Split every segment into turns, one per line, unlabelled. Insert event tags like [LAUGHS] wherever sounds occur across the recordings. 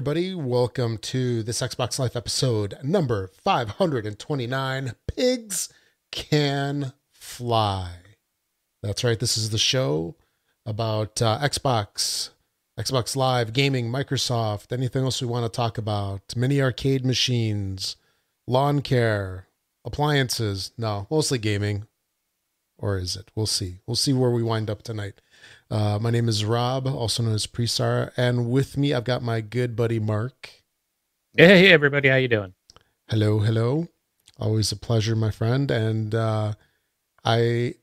everybody. Welcome to this Xbox Life episode number 529 Pigs Can Fly. That's right. This is the show about uh, Xbox, Xbox Live, gaming, Microsoft, anything else we want to talk about, mini arcade machines, lawn care, appliances. No, mostly gaming. Or is it? We'll see. We'll see where we wind up tonight. Uh, my name is Rob, also known as Presar, and with me I've got my good buddy Mark.
Hey, hey everybody, how you doing?
Hello, hello. Always a pleasure, my friend. And uh, I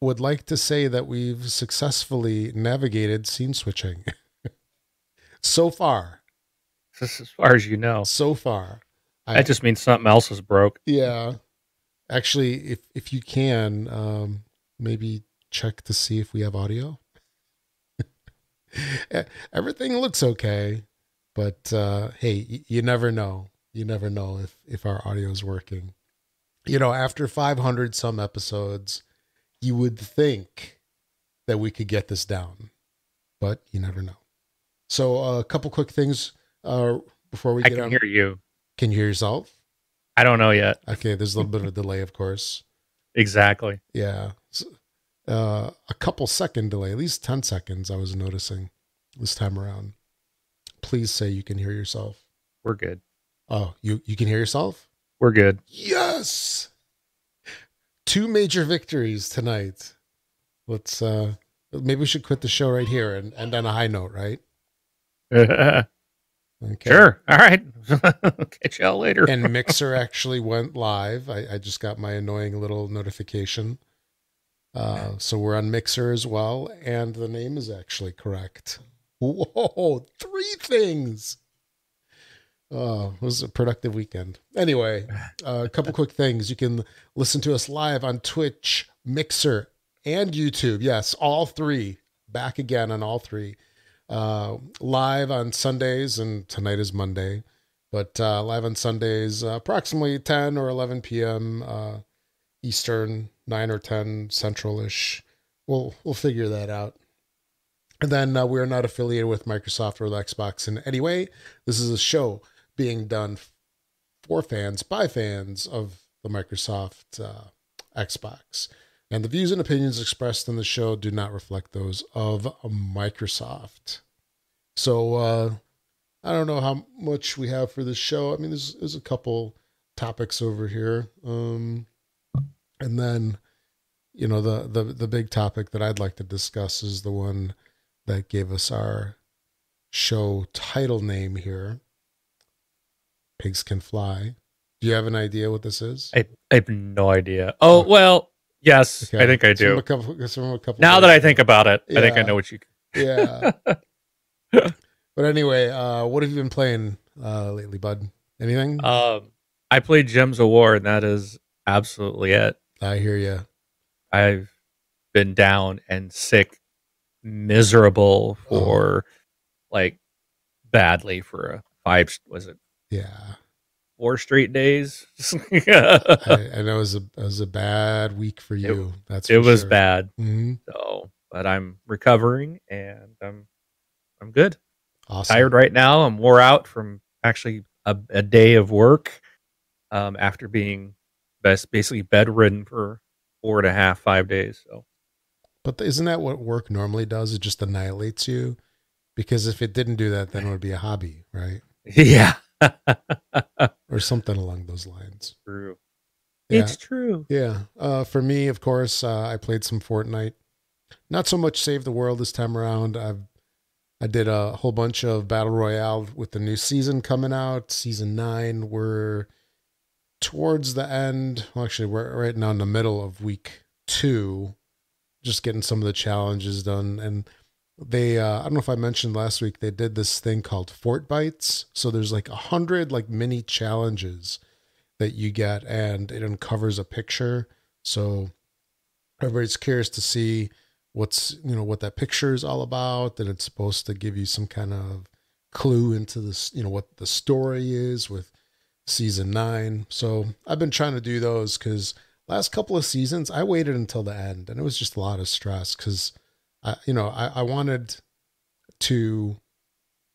would like to say that we've successfully navigated scene switching [LAUGHS] so far.
As far as you know,
so far.
I, that just means something else is broke.
Yeah. Actually, if if you can, um, maybe check to see if we have audio. [LAUGHS] everything looks okay, but uh, hey, y- you never know. You never know if if our audio is working. You know, after 500 some episodes, you would think that we could get this down, but you never know. So, uh, a couple quick things uh, before we
I
get
can
on.
hear you.
Can you hear yourself?
I don't know yet.
Okay, there's a little bit of a [LAUGHS] delay, of course.
Exactly.
Yeah. Uh, a couple second delay, at least 10 seconds, I was noticing this time around. Please say you can hear yourself.
We're good.
Oh, you, you can hear yourself?
We're good.
Yes. Two major victories tonight. Let's, uh, maybe we should quit the show right here and end on a high note, right? [LAUGHS]
Okay. Sure. All right. [LAUGHS] Catch y'all later.
and [LAUGHS] Mixer actually went live. I, I just got my annoying little notification. Uh, so we're on Mixer as well, and the name is actually correct. Whoa, three things. Oh, it was a productive weekend. Anyway, uh, a couple quick things. You can listen to us live on Twitch, Mixer, and YouTube. Yes, all three. Back again on all three. Uh, live on Sundays, and tonight is Monday, but uh, live on Sundays, uh, approximately 10 or 11 p.m. Eastern, 9 or 10 Central-ish. We'll we'll figure that out. And then uh, we're not affiliated with Microsoft or Xbox in any way. This is a show being done for fans by fans of the Microsoft uh, Xbox. And the views and opinions expressed in the show do not reflect those of Microsoft. So uh, I don't know how much we have for this show. I mean, there's, there's a couple topics over here. Um, and then, you know, the, the, the big topic that I'd like to discuss is the one that gave us our show title name here Pigs Can Fly. Do you have an idea what this is?
I, I have no idea. Oh, well, yes, okay. I think I do.
From a couple, from a couple
now that I think about it, yeah. I think I know what you. [LAUGHS]
Yeah. [LAUGHS] but anyway, uh, what have you been playing uh, lately, bud? Anything?
Um, I played Gems of War, and that is absolutely it.
I hear you.
I've been down and sick, miserable for oh. like badly for a five. Was it?
Yeah.
Four straight days.
yeah. [LAUGHS] I, know it was a it was a bad week for you.
It,
That's
it was
sure.
bad.
Mm-hmm.
So, but I'm recovering and I'm I'm good.
Awesome.
Tired right now. I'm wore out from actually a, a day of work um, after being best basically bedridden for four and a half five days. So,
but isn't that what work normally does? It just annihilates you. Because if it didn't do that, then it would be a hobby, right? [LAUGHS]
Yeah. [LAUGHS]
or something along those lines.
True.
Yeah.
It's true.
Yeah. Uh, for me, of course, uh, I played some Fortnite. Not so much Save the World this time around. I've I did a whole bunch of battle royale with the new season coming out. Season nine. We're towards the end. Well, actually, we're right now in the middle of week two. Just getting some of the challenges done, and they uh, I don't know if I mentioned last week they did this thing called Fortbytes. So there's like a hundred like mini challenges that you get, and it uncovers a picture. So everybody's curious to see what's you know what that picture is all about, and it's supposed to give you some kind of clue into this you know what the story is with season nine. So I've been trying to do those because last couple of seasons I waited until the end, and it was just a lot of stress because I, you know, I, I wanted to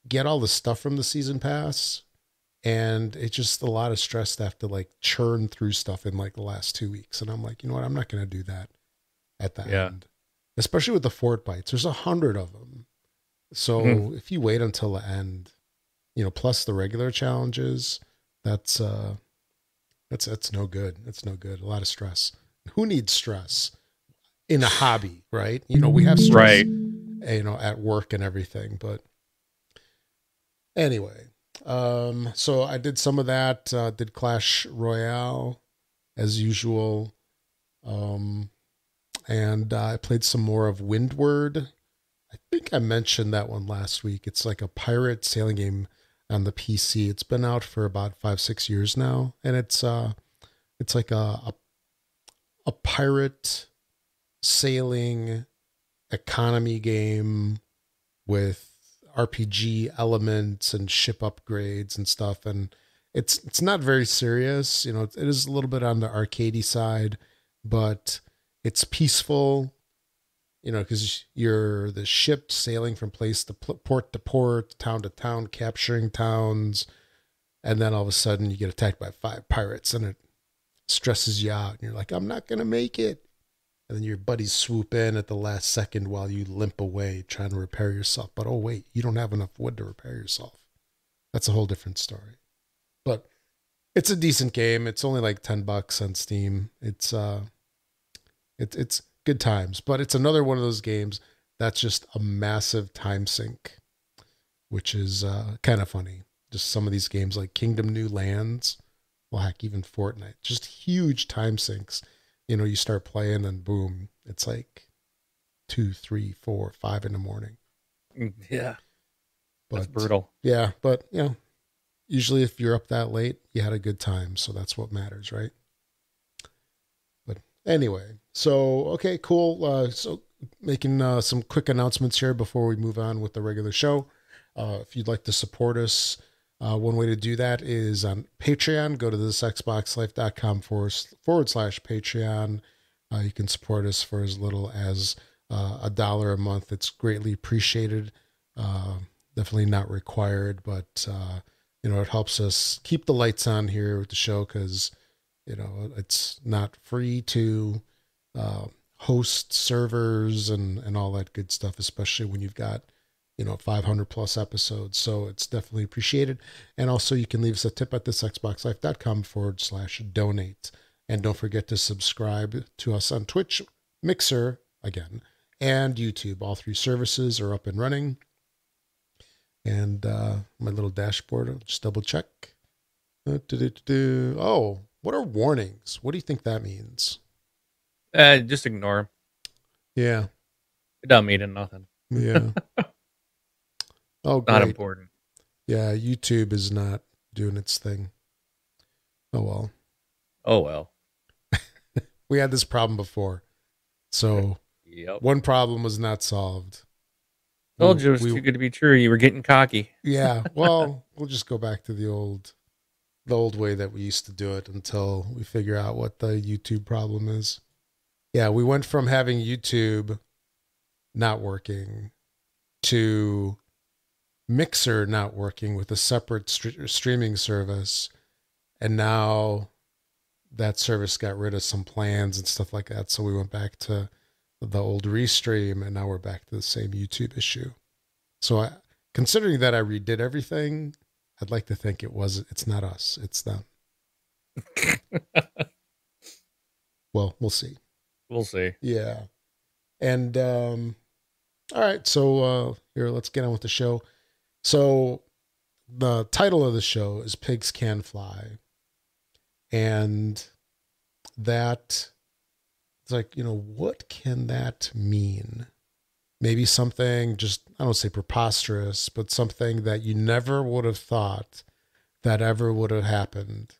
get all the stuff from the season pass, and it's just a lot of stress to have to like churn through stuff in like the last two weeks. And I'm like, you know what? I'm not going to do that at the
Yeah.
end, especially with the fortbytes. There's a hundred of them, so
Mhm.
if you wait until the end, you know, plus the regular challenges, that's uh, that's that's no good. That's no good. A lot of stress. Who needs stress in a hobby, right? You know, we have stress
Right.
you know at work and everything but anyway um so i did some of that uh did clash royale as usual um and uh, i played some more of windward i think i mentioned that one last week it's like a pirate sailing game on the pc it's been out for about five six years now and it's uh it's like a a, a pirate sailing economy game with RPG elements and ship upgrades and stuff and it's it's not very serious you know it is a little bit on the arcadey side but it's peaceful you know because you're the ship sailing from place to pl- port to port town to town capturing towns and then all of a sudden you get attacked by five pirates and it stresses you out and you're like i'm not gonna make it and then your buddies swoop in at the last second while you limp away trying to repair yourself. But oh wait, you don't have enough wood to repair yourself. That's a whole different story. But it's a decent game. It's only like ten bucks on Steam. It's uh, it's it's good times. But it's another one of those games that's just a massive time sink, which is uh, kind of funny. Just some of these games like Kingdom New Lands, well, heck, even Fortnite, just huge time sinks you know, you start playing and boom, it's like two, three, four, five in the morning.
Mm, Yeah. That's brutal.
yeah, but you know, usually if you're up that late, you had a good time, so that's what matters, right? Anyway, so okay, cool. Uh, so making uh, some quick announcements here before we move on with the regular show. Uh, if you'd like to support us, uh, one way to do that is on Patreon. Go to thisxboxlife.com forward, forward slash Patreon. Uh, you can support us for as little as uh, a dollar a month. It's greatly appreciated. Uh, definitely not required, but uh, you know it helps us keep the lights on here with the show because you know it's not free to uh, host servers and and all that good stuff, especially when you've got you know 500 plus episodes. So it's definitely appreciated. And also you can leave us a tip at thisxboxlife.com forward slash donate. And don't forget to subscribe to us on Twitch, Mixer again, and YouTube. All three services are up and running. And uh, my little dashboard, I'll just double check. Uh. Oh, what are warnings? What do you think that means?
Uh, just ignore.
Yeah.
It don't mean nothing.
Yeah. [LAUGHS] oh,
Not important.
Yeah, YouTube is not doing its thing. Oh well.
Oh well. [LAUGHS]
We had this problem before. So [LAUGHS]
Yep.
one problem was not solved.
Told
We-
you it was
we-
too good to be true. You were getting cocky.
Yeah. Well, we'll just go back to the old the old way that we used to do it until we figure out what the YouTube problem is. Yeah, we went from having YouTube not working to Mixer not working with a separate str- streaming service. And now that service got rid of some plans and stuff like that. So we went back to the old restream and now we're back to the same YouTube issue. So I, considering that I redid everything, I'd like to think it was it's not us, it's them. [LAUGHS] well, we'll see.
We'll see.
Yeah. And um all right, so uh here let's get on with the show. So the title of the show is Pigs Can Fly. And that it's like, you know, what can that mean? Maybe something just I don't say preposterous, but something that you never would have thought that ever would have happened.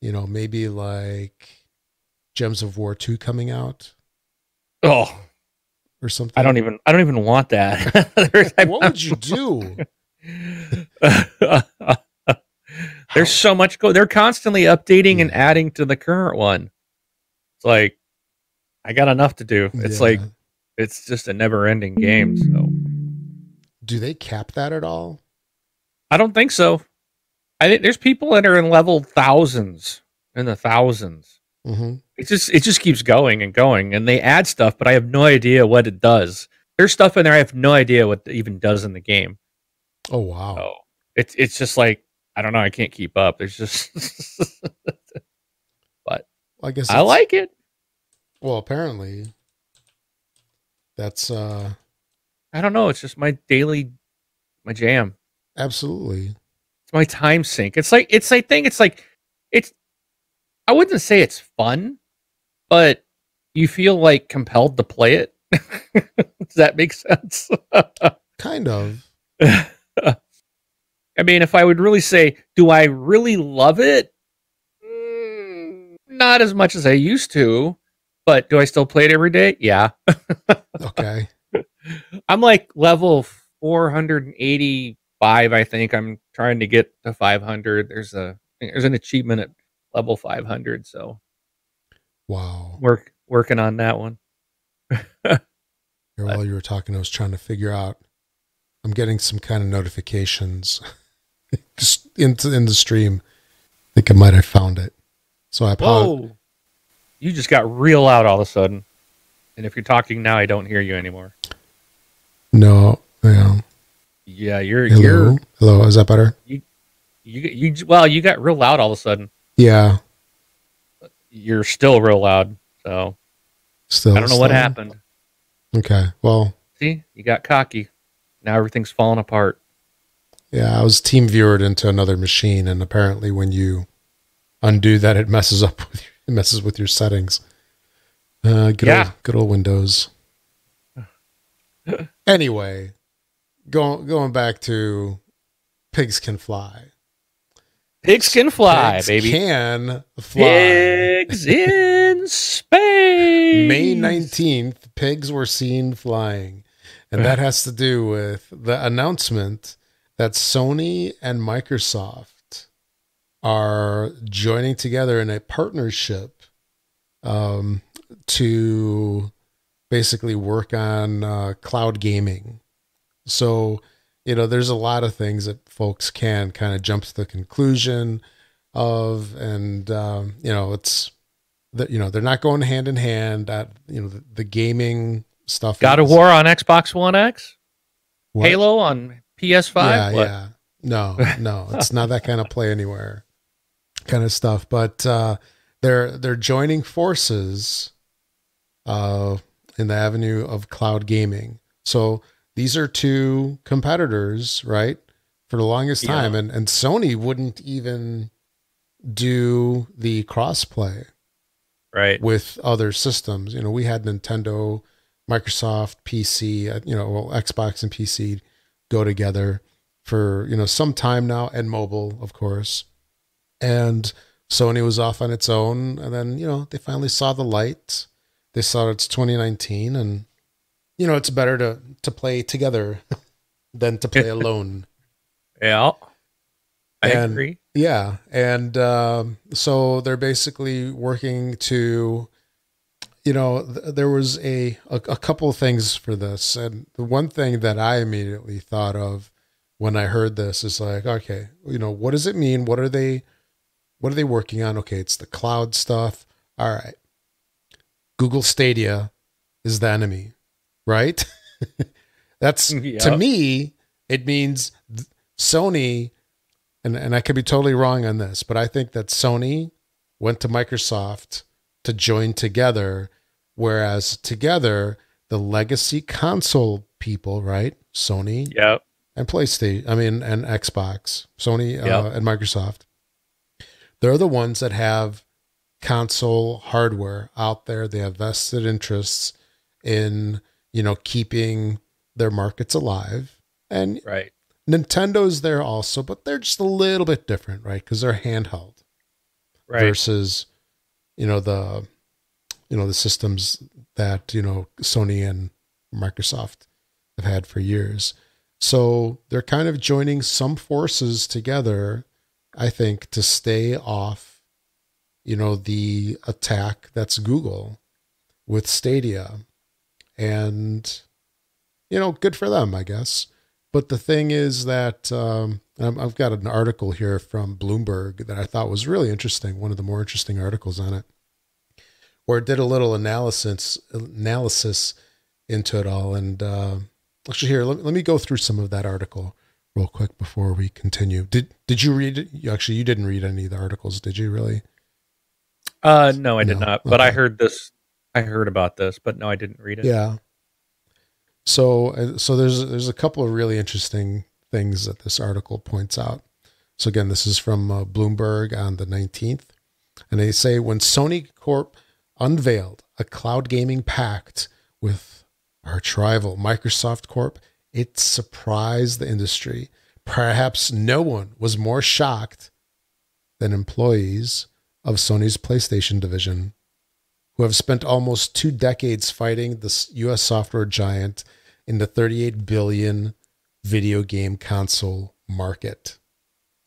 You know, maybe like Gems of War 2 coming out
Oh,
or something.
I don't even. I don't even want that. [LAUGHS]
What would you do? [LAUGHS]
There's so much go. They're constantly updating and adding to the current one. It's like I got enough to do. It's
Yeah.
like it's just a never-ending game. So
do they cap that at all?
I don't think so. I think there's people that are in level thousands in the thousands.
hmm
It just it just keeps going and going, and they add stuff, but I have no idea what it does. There's stuff in there I have no idea what it even does in the game.
Oh wow.
So it's it's just like I don't know. I can't keep up. There's just [LAUGHS] But
I guess
I like it.
Well, apparently, that's uh
I don't know. It's just my daily my jam.
absolutely.
It's my time sink. It's like it's like thing. It's like it's. I wouldn't say it's fun, but you feel like compelled to play it. [LAUGHS] Does that make sense? [LAUGHS]
Kind of.
I mean, if I would really say, do I really love it? Mm, not as much as I used to, but do I still play it every day? Yeah. [LAUGHS]
Okay.
I'm like level 485, I think. I'm trying to get to 500. There's a there's an achievement at level 500, so
Wow.
work working on that one. [LAUGHS]
While you were talking, I was trying to figure out. I'm getting some kind of notifications [LAUGHS] just into in the stream. I think I might have found it. So I apologize.
You just got real loud all of a sudden. And if you're talking now, I don't hear you anymore.
No. Yeah.
Yeah, you're
Hello.
you're
Hello. Is that better?
you you you. well, you got real loud all of a sudden.
Yeah.
You're still real loud. So
Still.
I don't know what happened.
Okay. Well,
See, you got cocky. Now everything's falling apart.
yeah. I was team viewered into another machine, and apparently, when you undo that, it messes up with it messes with your settings. Uh, good
Yeah.
old, good old Windows. [LAUGHS] anyway, going going back to pigs can fly.
Pigs can fly,
Pigs
baby.
Can fly.
Pigs in [LAUGHS] space.
May 19th, pigs were seen flying. And that [LAUGHS] has to do with the announcement that Sony and Microsoft are joining together in a partnership um, to basically work on uh, cloud gaming. So, you know, there's a lot of things that folks can kind of jump to the conclusion of, and, um, you know, it's, that you know they're not going hand in hand at you know the, the gaming stuff
God of
is-
War on Xbox One X.
what?
Halo on PS5.
yeah
What?
yeah no no it's not that kind of play anywhere kind of stuff but uh they're they're joining forces uh in the avenue of cloud gaming so these are two competitors right for the longest
Yeah.
time and and Sony wouldn't even do the crossplay
Right.
with other systems. You know, we had Nintendo, Microsoft, PC, uh, you know, well, Xbox and PC go together for, you know, some time now and mobile, of course. And Sony was off on its own. And then, you know, they finally saw the light. They saw it's 2019 and, you know, it's better to, to play together [LAUGHS] than to play [LAUGHS] alone.
Yeah. I
And-
agree.
Yeah, and um, so they're basically working to, you know, th- there was a, a a couple of things for this, and the one thing that I immediately thought of when I heard this is like, okay, you know, what does it mean? What are they, what are they working on? Okay, it's the cloud stuff. All right, Google Stadia is the enemy, right? [LAUGHS] That's to me, it means Sony and and I could be totally wrong on this, but I think that Sony went to Microsoft to join together, whereas together the legacy console people, right? Sony
Yep.
and PlayStation, I mean, and Xbox, Sony uh, and Microsoft, they're the ones that have console hardware out there. They have vested interests in you know keeping their markets alive, and
Right.
Nintendo's there also, but they're just a little bit different, right? Because they're handheld
Right.
versus, you know, the, you know, the systems that you know Sony and Microsoft have had for years. So they're kind of joining some forces together, I think, to stay off, you know, the attack that's Google with Stadia, and you know, good for them, I guess. But the thing is that um, I've got an article here from Bloomberg that I thought was really interesting. One of the more interesting articles on it, where it did a little analysis analysis into it all. And uh, actually, here let, let me go through some of that article real quick before we continue. Did did you read it? Actually, you didn't read any of the articles, did you? Really?
Uh, no, I did
No,
not. But I heard this. I heard about this, but no, I didn't read it.
Yeah. So uh, so there's there's a couple of really interesting things that this article points out. So again, this is from uh, Bloomberg on the 19th, and they say when Sony Corp unveiled a cloud gaming pact with arch rival Microsoft Corp, it surprised the industry. Perhaps no one was more shocked than employees of Sony's PlayStation division who have spent almost two decades fighting the US software giant in the 38 billion video game console market.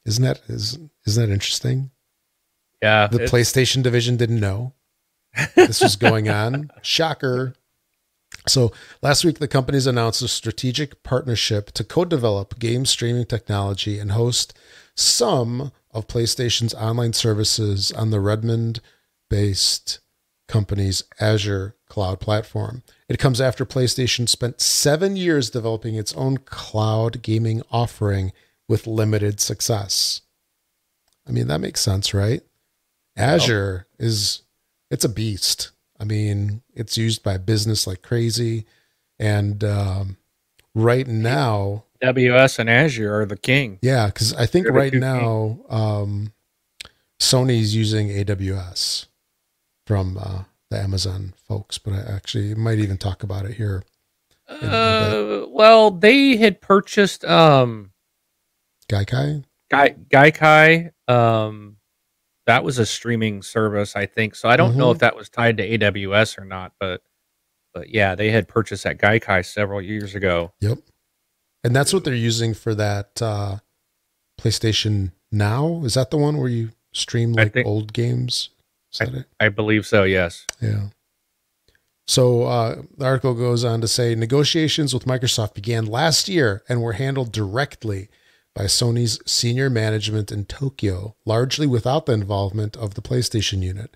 Isn't that is isn't that interesting?
Yeah,
The PlayStation division didn't know this was going on. [LAUGHS] Shocker. So last week, the companies announced a strategic partnership to co-develop game streaming technology and host some of PlayStation's online services on the Redmond-based company's Azure cloud platform. It comes after PlayStation spent seven years developing its own cloud gaming offering with limited success. I mean, that makes sense, right? Azure is it's a beast. I mean, it's used by business like crazy, and um, right now,
AWS and Azure are the king.
yeah, because I think
They're
right now, um, Sony's using AWS from uh, the Amazon folks, but I actually might even talk about it here. in a little
Uh, well, they had purchased um
Gaikai,
Gai Gaikai. Um, that was a streaming service, I think. So I don't know
Mhm.
if that was tied to AWS or not, but but yeah, they had purchased that Gaikai several years ago.
yep, and that's what they're using for that uh, PlayStation Now. Is that the one where you stream like
think-
old games? It?
I believe so. Yes.
Yeah. So uh, the article goes on to say negotiations with Microsoft began last year and were handled directly by Sony's senior management in Tokyo, largely without the involvement of the PlayStation unit,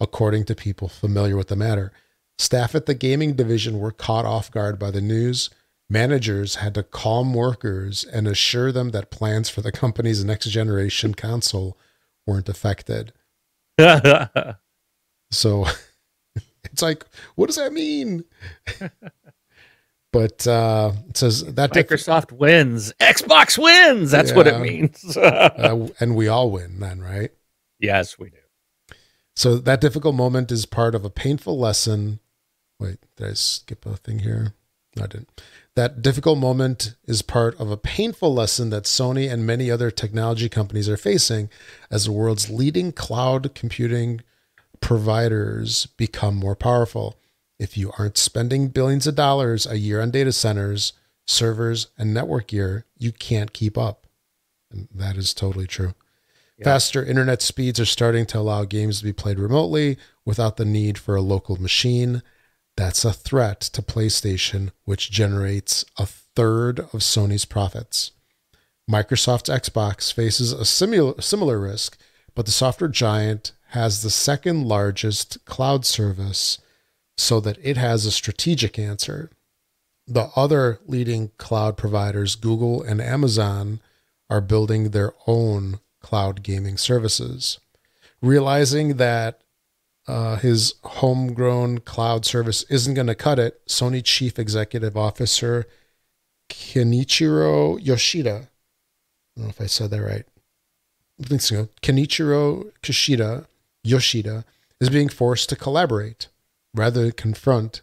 according to people familiar with the matter. Staff at the gaming division were caught off guard by the news. Managers had to calm workers and assure them that plans for the company's next generation console weren't affected. [LAUGHS] So [LAUGHS] it's like, what does that mean? [LAUGHS] but uh, it says that
Microsoft wins. Xbox wins. That's what it means. [LAUGHS]
uh, and we all win then, right?
yes, we do.
So that difficult moment is part of a painful lesson. Wait, did I skip a thing here? No, I didn't. That difficult moment is part of a painful lesson that Sony and many other technology companies are facing as the world's leading cloud computing providers become more powerful. If you aren't spending billions of dollars a year on data centers, servers, and network gear, you can't keep up. And that is totally true.
Yeah.
Faster internet speeds are starting to allow games to be played remotely without the need for a local machine. That's a threat to PlayStation, which generates a third of Sony's profits. Microsoft's Xbox faces a similar, similar risk, but the software giant has the second largest cloud service so that it has a strategic answer. The other leading cloud providers, Google and Amazon, are building their own cloud gaming services. Realizing that uh, his homegrown cloud service isn't going to cut it, Sony Chief Executive Officer Kenichiro Yoshida, I don't know if I said that right. I think so. Kenichiro Kishida, Yoshida is being forced to collaborate rather than confront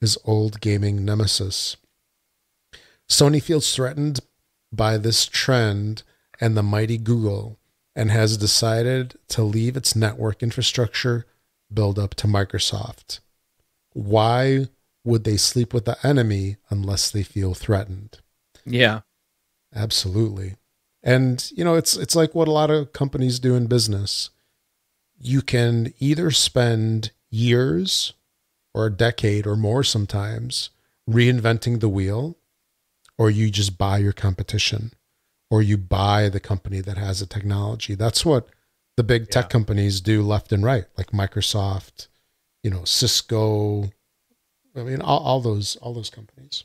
his old gaming nemesis. Sony feels threatened by this trend and the mighty Google and has decided to leave its network infrastructure build up to Microsoft. Why would they sleep with the enemy unless they feel threatened?
Yeah.
Absolutely. And you know, it's it's like what a lot of companies do in business. You can either spend years or a decade or more sometimes reinventing the wheel or you just buy your competition. or you buy the company that has the technology. That's what the big tech companies do left and right, like Microsoft, you know, Cisco. I mean, all, all those all those companies.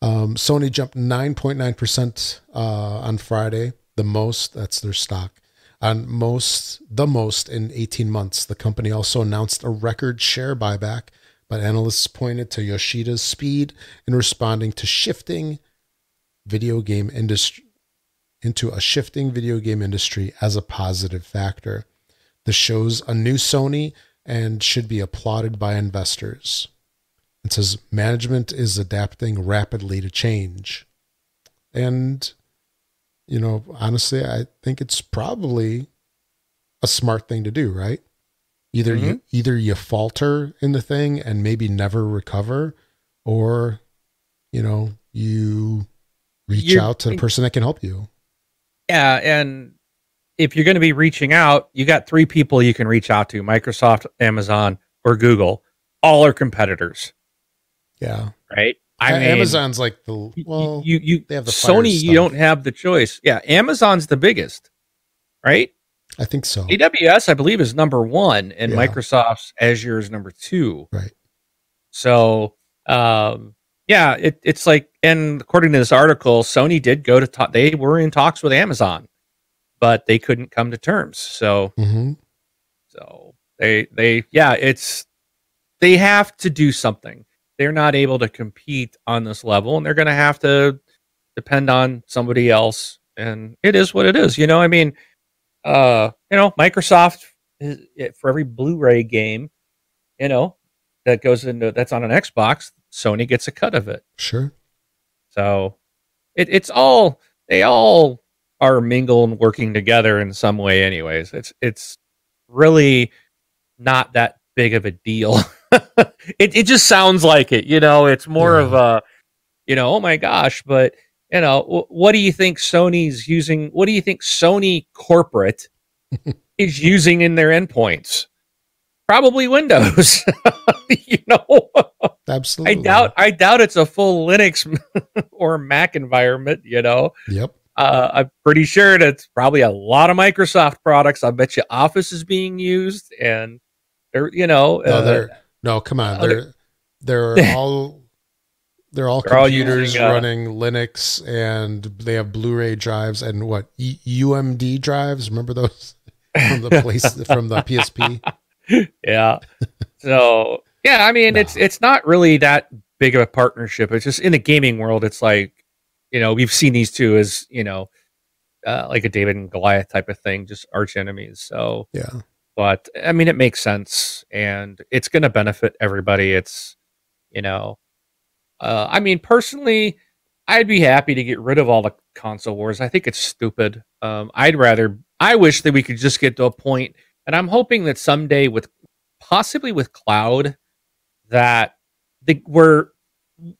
Um, Sony jumped 9.9% uh, on Friday, the most, that's their stock. On most, the most in 18 months. The company also announced a record share buyback, but analysts pointed to Yoshida's speed in responding to shifting video game industry into a shifting video game industry as a positive factor. This shows a new Sony and should be applauded by investors. It says management is adapting rapidly to change. And, you know, honestly, I think it's probably a smart thing to do, right? Either you mm-hmm. either you falter in the thing and maybe never recover, or you know, you reach
You're-
out to the person that can help you.
Yeah, and if you're going to be reaching out, you got three people you can reach out to: Microsoft, Amazon, or Google. All are competitors,
Yeah.
right?
A-
mean,
Amazon's like the well,
you you
they have the
Sony. You don't have the choice. Yeah, Amazon's the biggest, right?
I think so.
AWS, I believe, is number one, and
Yeah.
Microsoft's Azure is number two.
Right.
So, um, yeah, it, it's like, and according to this article, Sony did go to talk. They were in talks with Amazon, but they couldn't come to terms. So,
hmm
so they they yeah, it's they have to do something. They're not able to compete on this level, and they're going to have to depend on somebody else. And it is what it is. You know, I mean, uh, you know, Microsoft is, for every Blu-ray game, you know, that goes into that's on an Xbox, Sony gets a cut of it.
Sure.
So it, it's all they all are mingled and working together in some way. Anyways, it's it's really not that big of a deal. [LAUGHS] [LAUGHS] it it just sounds like it. You know, it's more
Yeah.
of a you know, oh my gosh, but you know, wh- what do you think Sony's using? What do you think Sony corporate [LAUGHS] is using in their endpoints? Probably Windows. [LAUGHS] you know,
absolutely.
I doubt I doubt it's a full Linux or Mac environment, you know.
Yep.
Uh, I'm pretty sure that's probably a lot of Microsoft products. I bet you Office is being used and they're you know
No,
uh,
they're no. Come on.
other-
They're they're [LAUGHS] all they're all
They're all
computers
using, uh,
running Linux, and they have Blu-ray drives and what E- UMD drives. Remember those [LAUGHS] from the place from the PSP? [LAUGHS]
yeah. So yeah, I mean it's it's not really that big of a partnership. It's just in the gaming world, it's like you know we've seen these two as you know uh, like a David and Goliath type of thing, just arch enemies. So
Yeah.
But I mean, it makes sense, and it's going to benefit everybody. It's, you know, uh, I mean, personally, I'd be happy to get rid of all the console wars. I think it's stupid. Um, I'd rather. I wish that we could just get to a point, and I'm hoping that someday, with possibly with cloud, that the where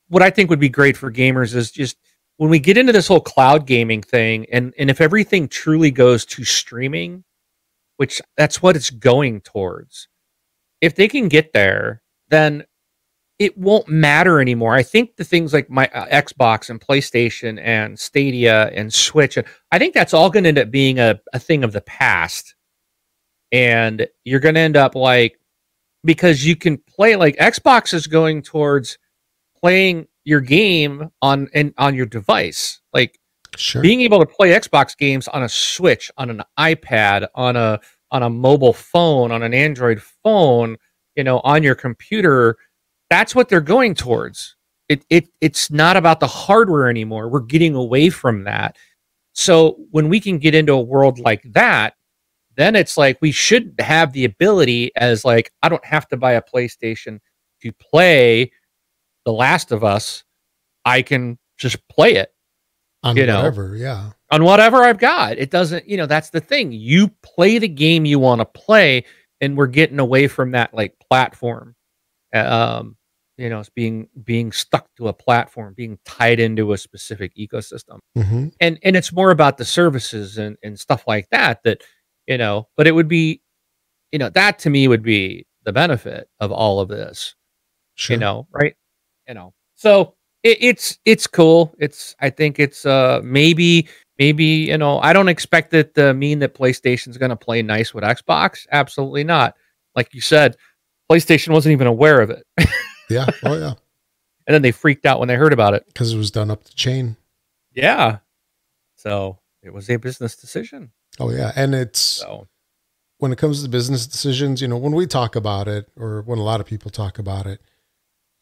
what I think would be great for gamers is just when we get into this whole cloud gaming thing, and and if everything truly goes to streaming which that's what it's going towards. If they can get there, then it won't matter anymore. I think the things like my uh, Xbox and PlayStation and Stadia and Switch, I think that's all going to end up being a, a thing of the past. And you're going to end up like, because you can play like Xbox is going towards playing your game on and on your device. Like
Sure.
being able to play Xbox games on a Switch, on an iPad, on a on a mobile phone, on an Android phone, you know, on your computer, that's what they're going towards. It it it's not about the hardware anymore. We're getting away from that. So when we can get into a world like that, then it's like we should have the ability as like I don't have to buy a PlayStation to play The Last of Us. I can just play it
On
you know.
whatever. Yeah.
on whatever I've got. It doesn't, you know, that's the thing. You play the game you want to play, and we're getting away from that like platform. Um, you know, it's being being stuck to a platform, being tied into a specific ecosystem.
hmm
And and it's more about the services and, and stuff like that that, you know, but it would be, you know, that to me would be the benefit of all of this
Sure.
you know, right? You know, so it, it's it's cool. It's I think it's uh maybe maybe you know I don't expect it to mean that PlayStation's going to play nice with Xbox. Absolutely not. Like you said, PlayStation wasn't even aware of it, [LAUGHS]
Yeah. Oh yeah.
and then they freaked out when they heard about it.
Because it was done up the chain.
Yeah. So it was a business decision.
Oh yeah. And it's
So
when it comes to business decisions, you know, when we talk about it, or when a lot of people talk about it,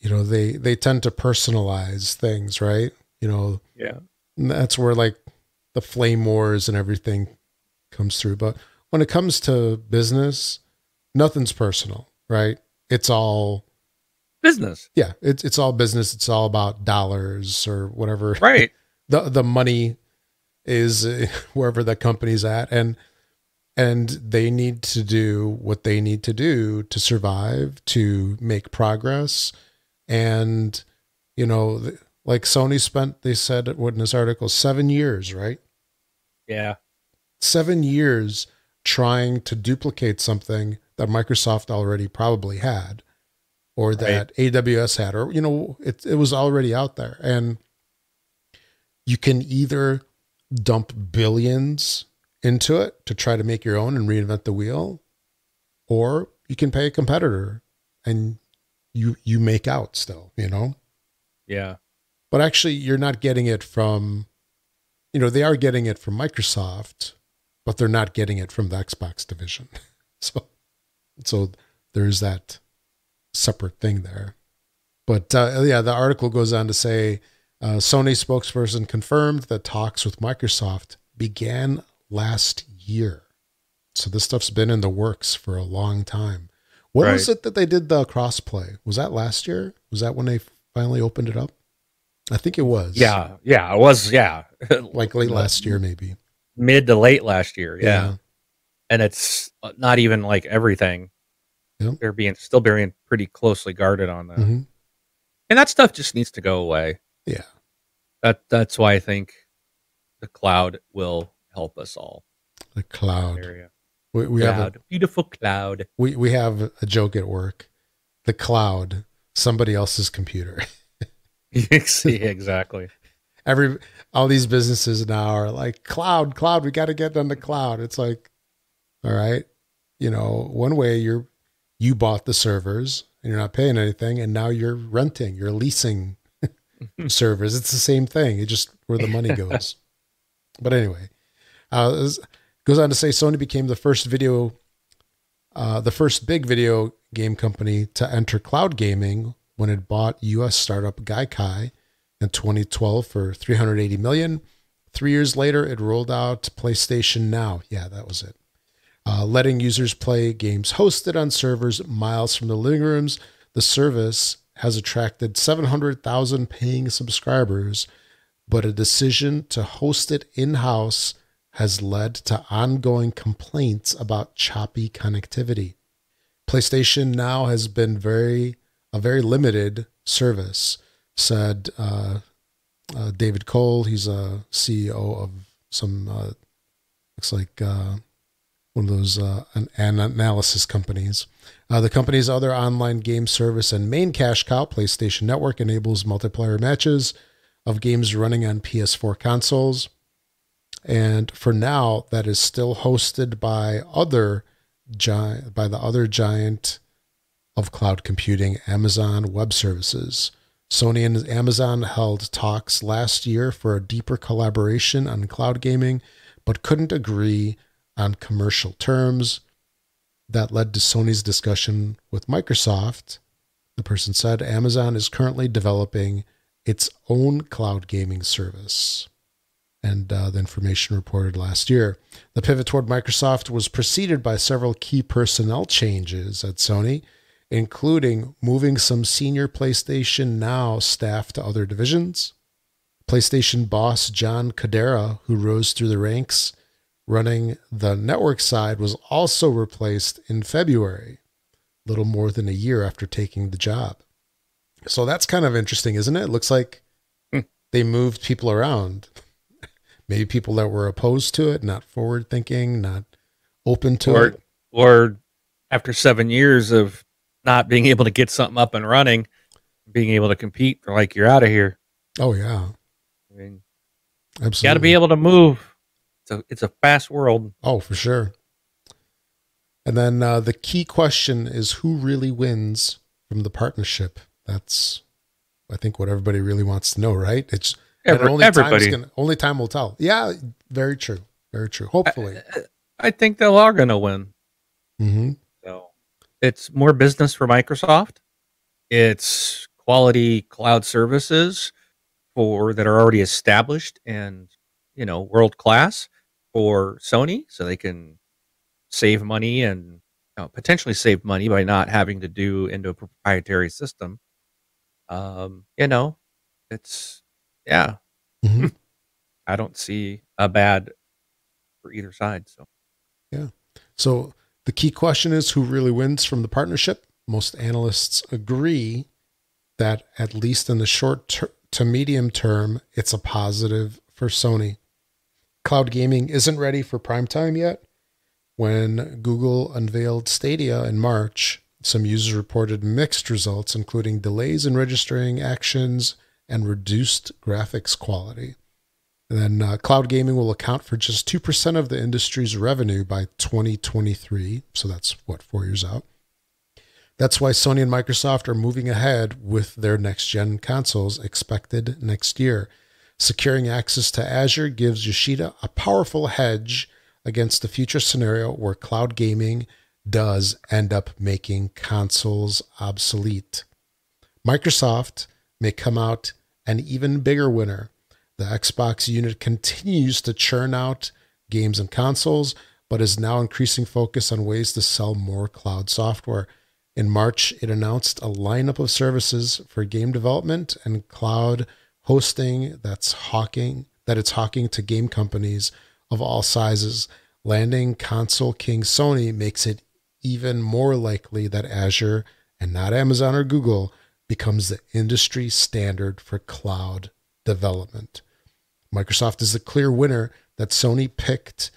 you know, they they tend to personalize things, right? You know,
yeah,
and that's where like the flame wars and everything comes through. But when it comes to business, nothing's personal, right? It's all
business.
yeah, it's it's all business. It's all about dollars or whatever
Right. [LAUGHS]
the the money is [LAUGHS] wherever the company's at and and they need to do what they need to do to survive to make progress and you know like sony spent they said what in this article seven years right?
Yeah.
seven years trying to duplicate something that microsoft already probably had or that aws had or you know it, it was already out there. And you can either dump billions into it to try to make your own and reinvent the wheel or you can pay a competitor and you you make out still you know?
Yeah.
but actually you're not getting it from you know they are getting it from microsoft but they're not getting it from the xbox division. [LAUGHS] So so there's that separate thing there. But uh, yeah the article goes on to say uh, sony spokesperson confirmed that talks with microsoft began last year. So this stuff's been in the works for a long time when was it that they did the crossplay was that last year was that when they finally opened it up I think it was.
Yeah. Yeah. It was. Yeah. [LAUGHS]
Like late last year, maybe.
Mid to late last year. Yeah. And it's not even like everything.
Yep.
They're being still being pretty closely guarded on that.
hmm
And that stuff just needs to go away.
Yeah.
That that's why I think the cloud will help us all.
The cloud.
Area.
We, we have a.
Beautiful cloud.
we, we have a joke at work. The cloud, somebody else's computer. [LAUGHS] [LAUGHS]
See exactly.
Every all these businesses now are like cloud, cloud. We got to get on the cloud. It's like, all right, you know, one way you're you bought the servers and you're not paying anything, and now you're renting, you're leasing [LAUGHS] servers. It's the same thing. It just where the money goes. but anyway, uh, goes on to say Sony became the first video, uh, the first big video game company to enter cloud gaming when it bought U.S. startup Gaikai in 2012 for 380 million. Three years later, it rolled out PlayStation Now. Yeah, that was it. Uh, letting users play games hosted on servers miles from the living rooms. The service has attracted 700,000 paying subscribers, but a decision to host it in house has led to ongoing complaints about choppy connectivity. PlayStation Now has been very a very limited service, said uh, uh, David Cole. He's a CEO of some uh, looks like uh, one of those uh, an, an analysis companies. Uh, the company's other online game service and main cash cow, PlayStation Network, enables multiplayer matches of games running on PS4 consoles. And for now, that is still hosted by other giant by the other giant of cloud computing, Amazon Web Services. Sony and Amazon held talks last year for a deeper collaboration on cloud gaming, but couldn't agree on commercial terms. That led to Sony's discussion with Microsoft. The person said Amazon is currently developing its own cloud gaming service. And uh, the information reported last year. The pivot toward Microsoft was preceded by several key personnel changes at Sony, including moving some senior PlayStation Now staff to other divisions. PlayStation boss John Kodera, who rose through the ranks running the network side, was also replaced in February, little more than a year after taking the job. So that's kind of interesting, isn't it? It looks like
Hmm.
they moved people around. [LAUGHS] Maybe people that were opposed to it, not forward thinking, not open to
Or
it.
or after seven years of not being able to get something up and running, being able to compete, like, you're out of here.
Oh yeah,
I mean,
absolutely.
got to be able to move. It's a it's a fast world.
Oh, for sure. And then uh, the key question is who really wins from the partnership? That's, I think, what everybody really wants to know, right? It's
Every,
only time's
everybody.
gonna- only time will tell. Yeah, very true. Very true. Hopefully.
I think they're all going to win.
hmm
So it's more business for Microsoft. It's quality cloud services for that are already established and you know world class for Sony, so they can save money and you know, potentially save money by not having to do into a proprietary system. Um, you know, it's yeah.
hmm
I don't see a bad for either side. So yeah.
So the key question is who really wins from the partnership? Most analysts agree that at least in the short ter- to medium term, it's a positive for Sony. Cloud gaming isn't ready for prime time yet. When Google unveiled Stadia in March, some users reported mixed results, including delays in registering actions and reduced graphics quality. And then uh, cloud gaming will account for just 2% of the industry's revenue by 2023. So that's what, four years out. That's why Sony and Microsoft are moving ahead with their next gen consoles expected next year. Securing access to Azure gives Yoshida a powerful hedge against the future scenario where cloud gaming does end up making consoles obsolete. Microsoft may come out an even bigger winner. The Xbox unit continues to churn out games and consoles, but is now increasing focus on ways to sell more cloud software. In March, it announced a lineup of services for game development and cloud hosting that's hawking that it's hawking to game companies of all sizes. Landing console king Sony makes it even more likely that Azure and not Amazon or Google becomes the industry standard for cloud development. Microsoft is the clear winner that Sony picked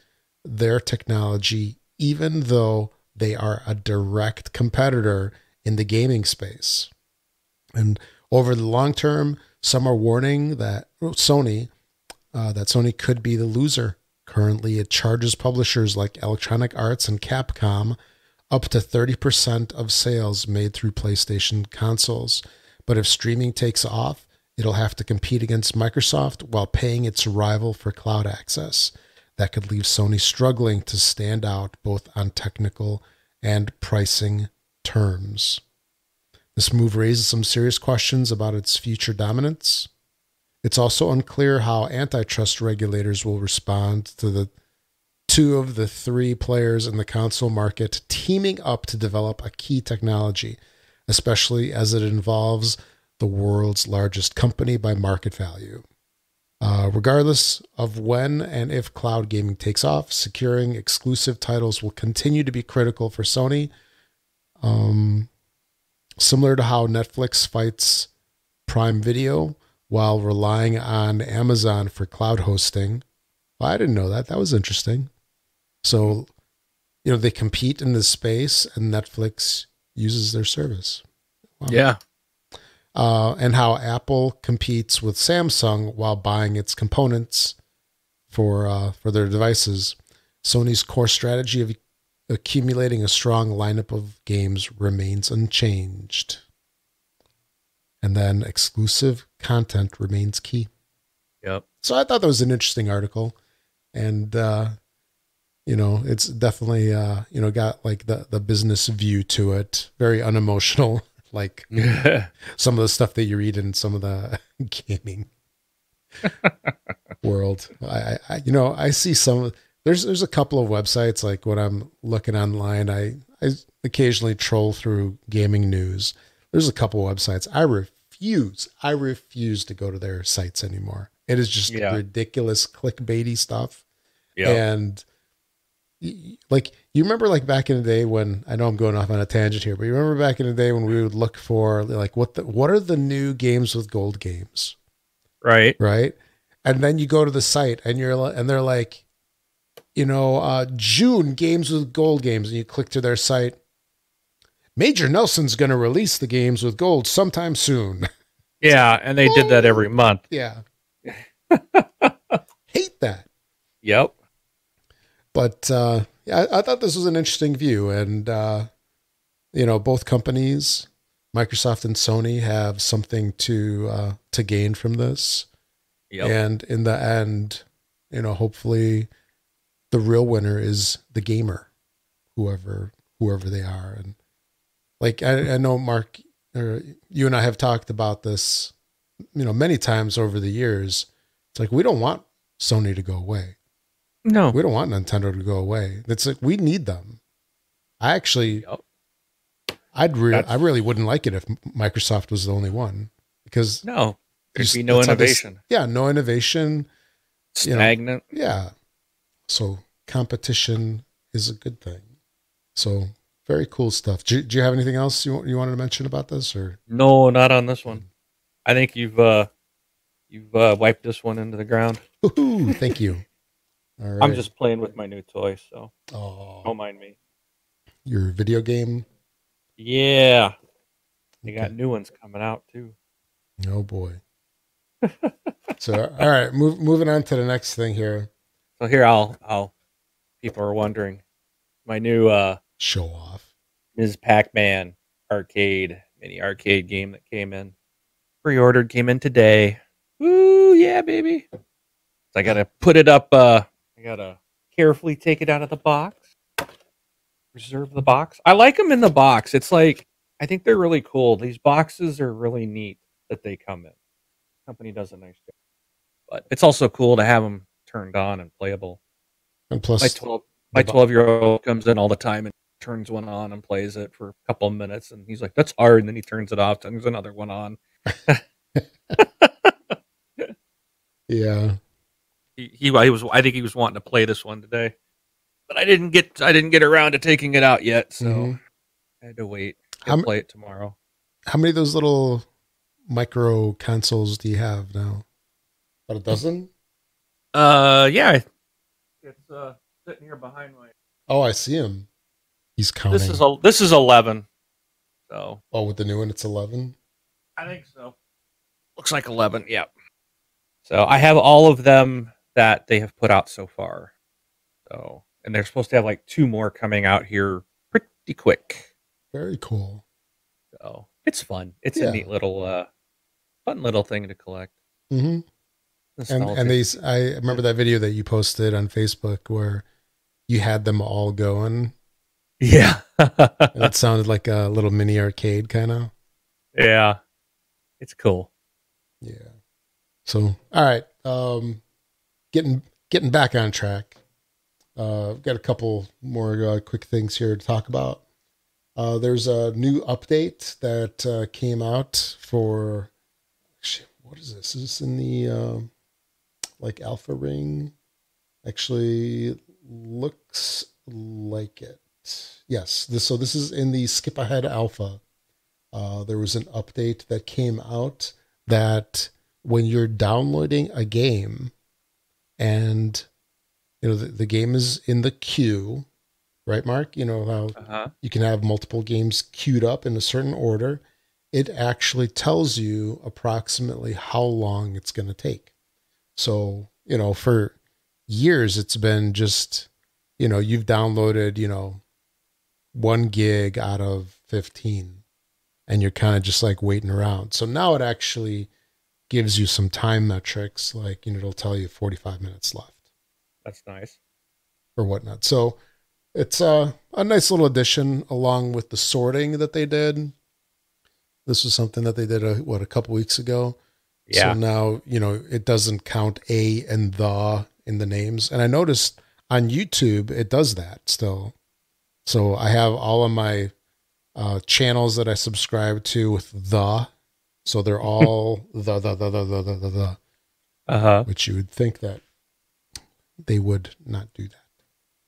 their technology, even though they are a direct competitor in the gaming space. And over the long term, some are warning that Sony, uh, that Sony could be the loser. Currently, it charges publishers like Electronic Arts and Capcom up to 30% of sales made through PlayStation consoles. But if streaming takes off, it'll have to compete against Microsoft while paying its rival for cloud access. That could leave Sony struggling to stand out both on technical and pricing terms. This move raises some serious questions about its future dominance. It's also unclear how antitrust regulators will respond to the two of the three players in the console market teaming up to develop a key technology, especially as it involves the world's largest company by market value. Uh, regardless of when and if cloud gaming takes off, securing exclusive titles will continue to be critical for Sony. Um, similar to how Netflix fights Prime Video while relying on Amazon for cloud hosting. Well, I didn't know that. That was interesting. So, you know, they compete in this space and Netflix uses their service. Wow.
yeah,
Uh, and how Apple competes with Samsung while buying its components for uh, for their devices. Sony's core strategy of accumulating a strong lineup of games remains unchanged. And then exclusive content remains key.
yep,
So I thought that was an interesting article, and uh, you know, it's definitely uh, you know got like the the business view to it, very unemotional, [LAUGHS] like [LAUGHS] some of the stuff that you read in some of the [LAUGHS] gaming world. I, I you know I see some there's there's a couple of websites like when I'm looking online, I I occasionally troll through gaming news. There's a couple of websites I refuse I refuse to go to their sites anymore. It is just
Yeah.
ridiculous clickbaity stuff
yep.
and like you remember like back in the day when I know I'm going off on a tangent here, but you remember back in the day when we would look for like what the what are the new games with gold games,
right.
right? And then you go to the site and you're and they're like, you know, uh, June games with gold games, and you click to their site. Major Nelson's going to release the games with gold sometime soon.
Yeah, and they did that every month. [LAUGHS]
Yeah. [LAUGHS] Hate that.
Yep.
But uh, yeah, I, I thought this was an interesting view, and uh, you know, both companies, Microsoft and Sony, have something to uh, to gain from this.
Yep.
And in the end, you know, hopefully, the real winner is the gamer, whoever whoever they are, and like I, I know Mark, or you and I have talked about this, you know, many times over the years. It's like we don't want Sony to go away.
No.
We don't want Nintendo to go away. It's like we need them. I actually,
Yep.
I'd re-
That's-
I really wouldn't like it if Microsoft was the only one because
No. There'd be no
that's how this-
innovation.
yeah, no innovation. You know,
Stagnant.
Yeah, so competition is a good thing. So very cool stuff. Do, do you have anything else you you wanted to mention about this or?
No, not on this one. I think you've uh you've uh, wiped this one into the ground.
Woohoo, thank you. Right.
I'm just playing with my new toy, so
oh,
don't mind me.
your video game.
Yeah. They got new ones coming out too.
Oh boy. [LAUGHS] so all right, move, moving on to the next thing here.
So here I'll I'll people are wondering. My new uh
Show off.
Ms. Pac-Man arcade mini arcade game that came in. Pre-ordered came in today. Woo, yeah, baby. So I gotta put it up uh I gotta carefully take it out of the box. Preserve the box. I like them in the box. It's like I think they're really cool. These boxes are really neat that they come in. Company does a nice job. But it's also cool to have them turned on and playable.
And plus,
My twelve my twelve year old comes in all the time and turns one on and plays it for a couple of minutes and he's like, That's hard and then he turns it off, turns another one on. [LAUGHS]
yeah,
He, he he was I think he was wanting to play this one today. But I didn't get I didn't get around to taking it out yet, so
Mhm.
I had to wait.
How
I'll
m-
play it tomorrow.
how many of those little micro consoles do you have now? About a dozen.
Uh yeah. It's uh sitting here behind my
Oh, I see him. He's counting.
This is a this is eleven. So
oh, with the new one, it's eleven.
I think so. Looks like 11. Yeah. So I have all of them that they have put out so far. So, and they're supposed to have like two more coming out here pretty quick.
Very cool.
So it's fun. It's
Yeah.
a neat little, uh, fun little thing to collect.
Mm-hmm. And and these, I remember that video that you posted on Facebook where you had them all going,
yeah.
it sounded like a little mini arcade kind of.
yeah. It's cool.
Yeah. So, all right. Um, getting getting back on track. Uh, I've got a couple more uh, quick things here to talk about. Uh, there's a new update that uh, came out for. Shit, what is this? Is this in the um like alpha ring? Actually, looks like it. Yes. This so this is in the skip ahead alpha. Uh, there was an update that came out that when you're downloading a game and you know the, the game is in the queue right mark? You know how
Uh-huh.
you can have multiple games queued up in a certain order. It actually tells you approximately how long it's going to take. So you know for years it's been just you know you've downloaded you know one gig out of 15 and you're kind of just like waiting around. So now it actually gives you some time metrics like you know it'll tell you 45 minutes left
That's nice.
or whatnot. So it's a, a nice little addition along with the sorting that they did. This was something that they did a, what a couple weeks ago.
Yeah.
So now you know it doesn't count a and the in the names, and I noticed on YouTube it does that still. So I have all of my uh, channels that I subscribe to with the, so they're all the the the the the the the. the
Uh huh.
which you would think that they would not do that.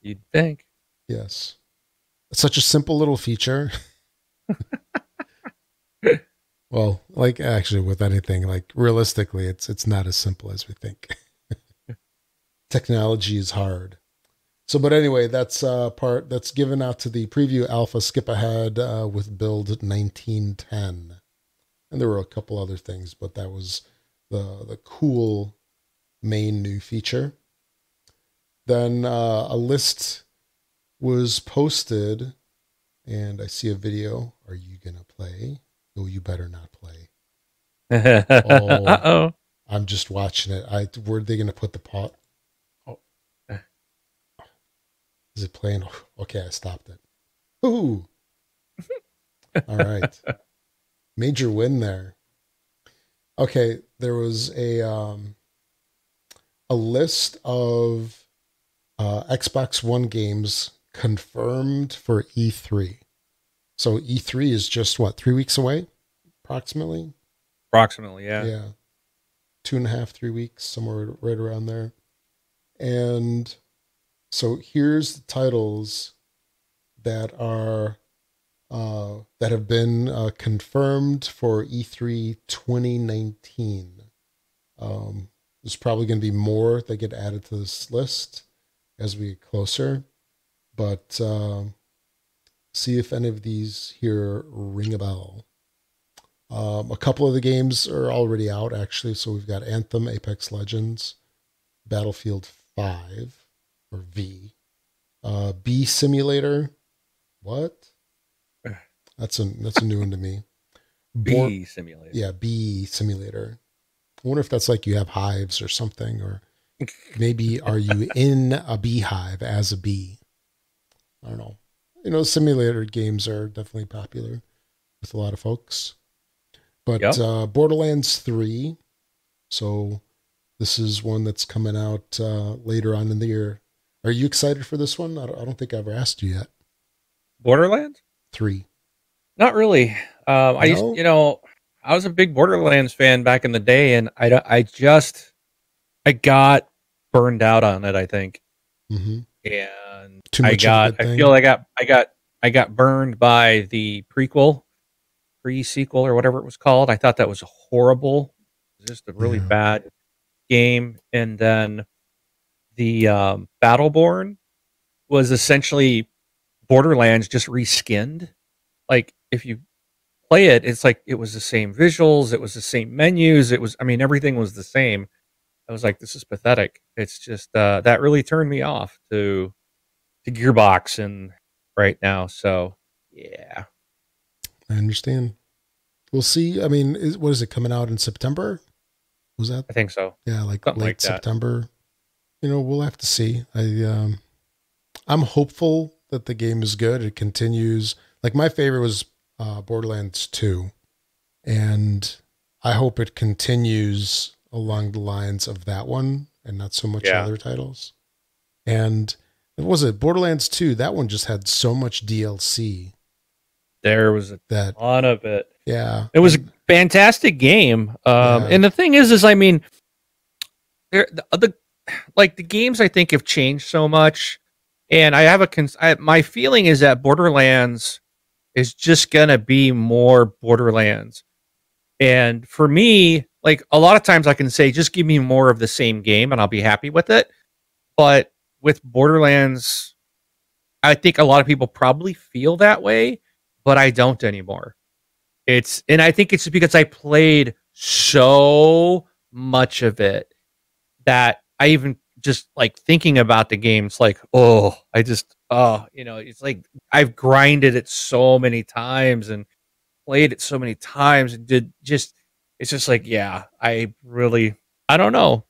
You'd think.
Yes. It's such a simple little feature. [LAUGHS] well, like actually with anything, like realistically, it's it's not as simple as we think. [LAUGHS] Technology is hard. So, but anyway, that's uh, part that's given out to the preview alpha skip ahead uh, with build 1910. And there were a couple other things, but that was the the cool main new feature. Then uh, a list was posted, and I see a video. Are you gonna play? Oh, you better not play. [LAUGHS]
Oh.
I'm just watching it. I were they gonna put the pot? Oh, [SIGHS] is it playing? Okay, I stopped it. Ooh. [LAUGHS] All right. Major win there. Okay, there was a um a list of uh Xbox One games confirmed for E3. So E3 is just what, three weeks away, approximately?
Approximately, yeah.
Yeah. Two and a half, three weeks, somewhere right around there. And so here's the titles that are uh, that have been uh, confirmed for E E3 2019. Um, there's probably going to be more that get added to this list as we get closer, but uh, see if any of these here ring a bell. Um, a couple of the games are already out, actually. So we've got Anthem, Apex Legends, Battlefield 5, or V, uh, Bee Simulator. What? That's a that's a new one to me. Bor-
Bee simulator.
yeah, bee simulator. I wonder if that's like you have hives or something, or maybe are you in a beehive as a bee? I don't know. You know, simulator games are definitely popular with a lot of folks. But
Yep.
uh, Borderlands 3, so this is one that's coming out uh, later on in the year. Are you excited for this one? I don't, I don't think I've ever asked you yet.
Borderlands?
Three.
Not really. Um, I
No?
used, you know, I was a big Borderlands fan back in the day, and I, I just, I got burned out on it. I think,
hmm
and I got,
of a good
I feel I got, I got, I got burned by the prequel, pre sequel, or whatever it was called. I thought that was horrible. Was just a really
Yeah.
bad game, and then the um, Battleborn was essentially Borderlands just reskinned. Like if you play it, it's like it was the same visuals, it was the same menus, it was I mean everything was the same. I was like, this is pathetic. It's just uh, that really turned me off to to Gearbox and right now. So yeah,
I understand. We'll see. I mean, is, what is it coming out in September? Was that
I think so.
yeah, like
Something
late
like.
September? You know, we'll have to see. I um, I'm hopeful that the game is good. It continues. Like my favorite was uh, Borderlands Two, and I hope it continues along the lines of that one and not so much
Yeah.
other titles. And what was it Borderlands Two? That one just had so much DLC
There was a
that
ton of it.
yeah,
It was a fantastic game. Um,
Yeah.
And the thing is, is I mean, there the, the like the games I think have changed so much, and I have a cons- I, my feeling is that Borderlands is just gonna be more Borderlands, and for me, like a lot of times I can say, just give me more of the same game, and I'll be happy with it. But with Borderlands, I think a lot of people probably feel that way, but I don't anymore. It's and I think it's because I played so much of it that I even just like thinking about the games like oh I just oh you know it's like I've grinded it so many times and played it so many times and did just it's just like yeah I really I don't know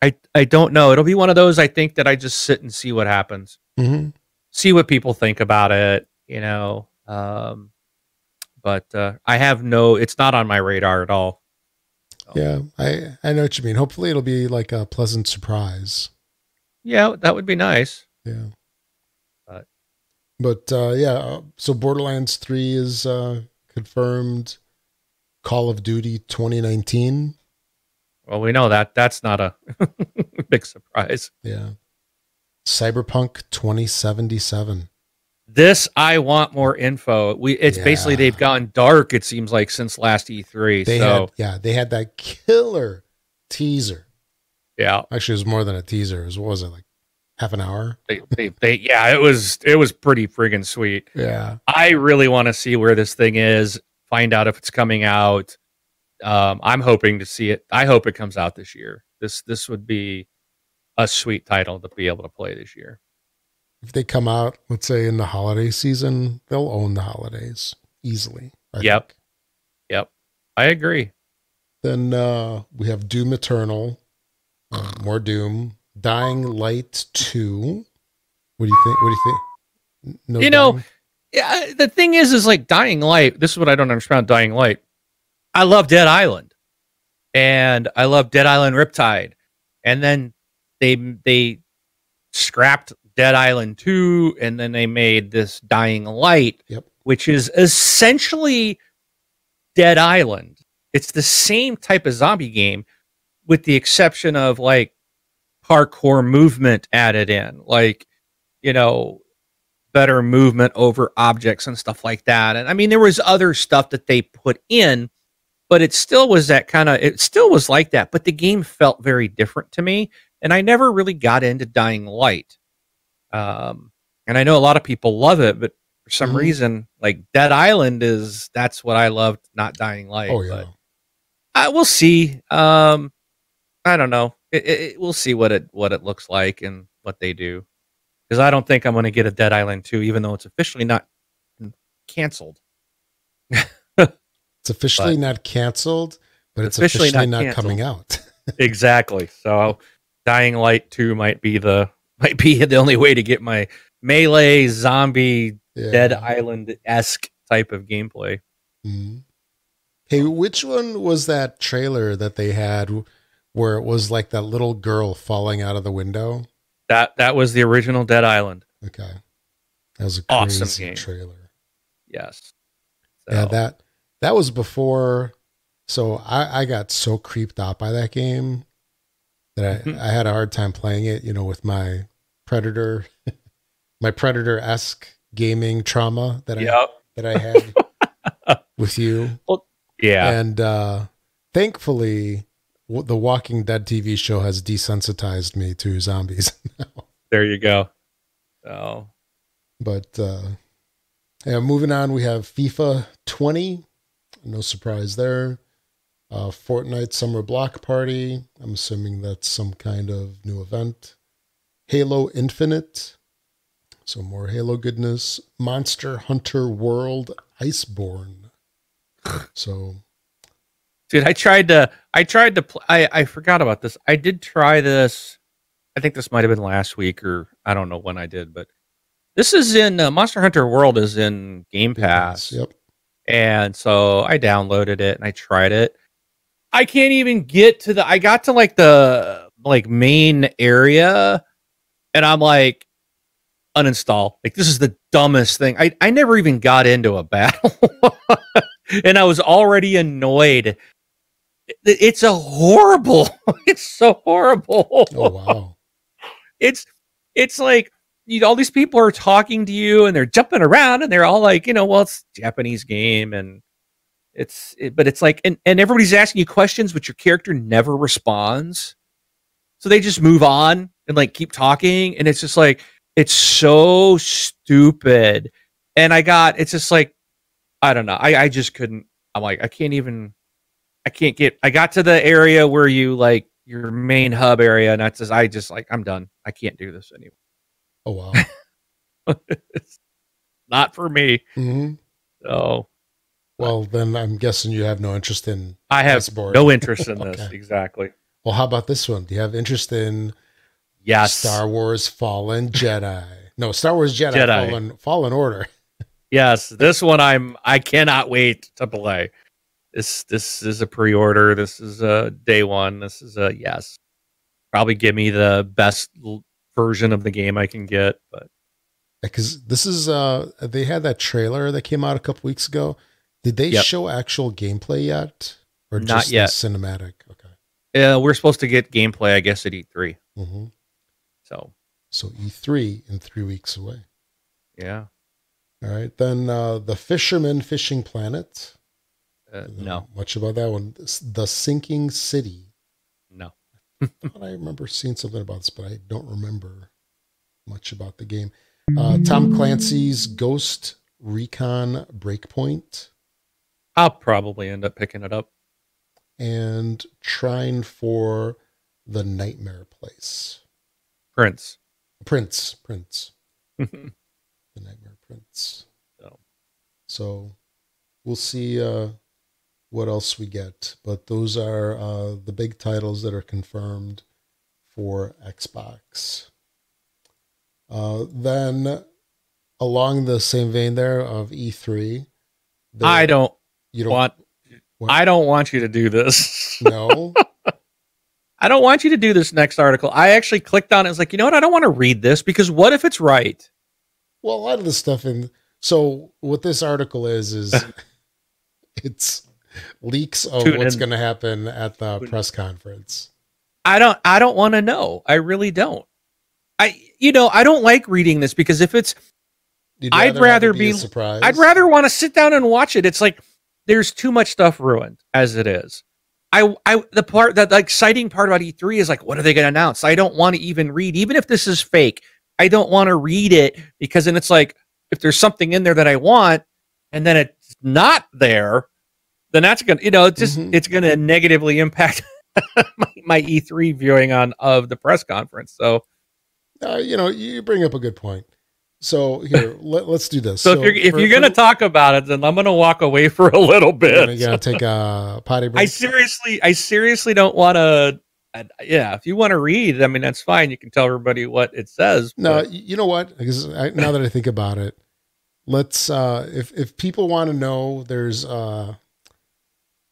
I I don't know it'll be one of those I think that I just sit and see what happens
Mhm.
see what people think about it, you know. Um, but uh, I have no, it's not on my radar at all.
Yeah, I I know what you mean. Hopefully, it'll be like a pleasant surprise.
Yeah, that would be nice.
Yeah,
but
uh, yeah. uh, So Borderlands Three is uh, confirmed. Call of Duty 2019.
Well, we know that that's not a [LAUGHS] big surprise.
Yeah. Cyberpunk 2077.
This I want more info. We it's basically they've gotten dark. It seems like since last E3.
They
so
had yeah, they had that killer teaser.
yeah,
Actually, it was more than a teaser. It was what was it like half an hour?
they, they they yeah it was it was pretty friggin' sweet.
Yeah.
I really want to see where this thing is find out if it's coming out. Um, I'm hoping to see it. I hope it comes out this year. This this would be a sweet title to be able to play this year.
If they come out, let's say in the holiday season, they'll own the holidays easily.
I yep. Think. Yep. I agree.
Then uh, we have Doom Eternal, uh, more Doom, Dying Light 2. What do you think? What do you think?
No you know, yeah, the thing is, is like Dying Light. This is what I don't understand. Dying Light. I love Dead Island, and I love Dead Island Riptide, and then they they scrapped Dead Island two, and then they made this Dying Light,
yep.
which is essentially Dead Island. It's the same type of zombie game, with the exception of like parkour movement added in, like you know better movement over objects and stuff like that. And I mean, there was other stuff that they put in, but it still was that kind of, it still was like that. But the game felt very different to me. And I never really got into Dying Light. Um, and I know a lot of people love it, but for some mm-hmm. reason, like Dead Island is, that's what I loved, not Dying Light.
Oh, yeah. But
I will see. Um, I don't know. It, it, we'll see what it, what it looks like and what they do because I don't think I'm going to get a Dead Island 2, even though it's officially not canceled. [LAUGHS]
it's officially but, not canceled, but it's officially, officially not, not coming out. [LAUGHS]
exactly. So Dying Light 2 might be the [LAUGHS] might be the only way to get my melee zombie yeah. Dead Island esque type of gameplay.
Mm-hmm. Hey, which one was that trailer that they had where it was like that little girl falling out of the window?
That that was the original Dead Island.
Okay, that was a crazy awesome game. trailer.
Yes.
So. Yeah that that was before. So I I got so creeped out by that game that I mm-hmm. I had a hard time playing it. You know, with my Predator, [LAUGHS] my Predator esque gaming trauma that yep. I that I had [LAUGHS] with you.
Well, yeah,
and uh, thankfully the Walking Dead TV show has desensitized me to zombies. [LAUGHS]
there you go. Oh,
but uh, yeah, moving on, we have FIFA 20. No surprise there. Uh, Fortnite Summer Block Party. I'm assuming that's some kind of new event. Halo Infinite. So more Halo goodness. Monster Hunter World Iceborne. So
dude i tried to i tried to pl- i i forgot about this. I did try this i think this might have been last week or i don't know when i did but this is in uh, monster hunter world is in game pass.
Yep.
And so i downloaded it and i tried it. I can't even get to the i got to like the like main area and i'm like uninstall. Like this is the dumbest thing. I i never even got into a battle. [LAUGHS] And I was already annoyed it's a horrible. [LAUGHS] It's so horrible.
Oh wow.
It's it's like you know, all these people are talking to you and they're jumping around and they're all like, you know, well, it's Japanese game and it's it, but it's like and, and everybody's asking you questions, but your character never responds. So they just move on and like keep talking, and it's just like it's so stupid. And I got it's just like I don't know. I I just couldn't. I'm like I can't even I can't get. I got to the area where you like your main hub area, and that's just, I just like I'm done. I can't do this anymore.
Oh
wow, [LAUGHS] not for me.
Mm-hmm.
So,
well, then I'm guessing you have no interest in.
I have no [LAUGHS] interest in this okay. exactly.
Well, how about this one? Do you have interest in?
Yes,
Star Wars Fallen Jedi. No, Star Wars Jedi, Jedi. Fallen Fallen Order. [LAUGHS]
yes, this one I'm. I cannot wait to play this this is a pre-order. This is a day one. This is a yes. Probably give me the best l- version of the game I can get, but
because this is uh they had that trailer that came out a couple weeks ago. Did they yep. show actual gameplay yet,
or not just yet?
cinematic. Okay.
Yeah, we're supposed to get gameplay, I guess, at
E3.
Mm-hmm. So.
So E3 in three weeks away.
Yeah.
All right, then uh, the Fisherman Fishing Planet.
Uh, no.
Much about that one. The Sinking City.
No. [LAUGHS]
I remember seeing something about this, but I don't remember much about the game. Uh, Tom Clancy's Ghost Recon Breakpoint.
I'll probably end up picking it up.
And trying for the Nightmare Place.
Prince.
Prince. Prince. [LAUGHS] The Nightmare Prince.
So.
So we'll see uh, what else we get. But those are uh, the big titles that are confirmed for Xbox. Uh, then, along the same vein there of E3, there-
I don't
you don't
want.
What?
I don't want you to do this.
No. [LAUGHS]
I don't want you to do this next article. I actually clicked on it. I was like, you know what? I don't want to read this because what if it's right?
Well, a lot of the stuff in so what this article is is [LAUGHS] it's leaks of
Tune
what's going to happen at the
Tune-
press conference.
I don't. I don't want to know. I really don't. I, you know, I don't like reading this because if it's
You'd
I'd
have
rather
a
be-
surprised.
I'd rather want to sit down and watch it. It's like there's too much stuff ruined as it is. I, I, the part that the exciting part about E3 is like, what are they going to announce? I don't want to even read, even if this is fake. I don't want to read it because then it's like, if there's something in there that I want, and then it's not there, then that's gonna, you know, it's just
Mhm.
it's gonna negatively impact [LAUGHS] my, my E3 viewing on of the press conference. So,
Uh, you know, you bring up a good point. So here, [LAUGHS] let, us do this.
so, if you're if
for-
you're gonna
for-
talk about it, then I'm gonna walk away [LAUGHS] for a little bit.
gonna, you're gonna take a potty break.
I seriously, I seriously don't want to. Yeah, if you want to read, I mean, that's fine. You can tell everybody what it says.
No,
but-
you know what? Because I, now that I think about it, let's uh if if people want to know, there's uh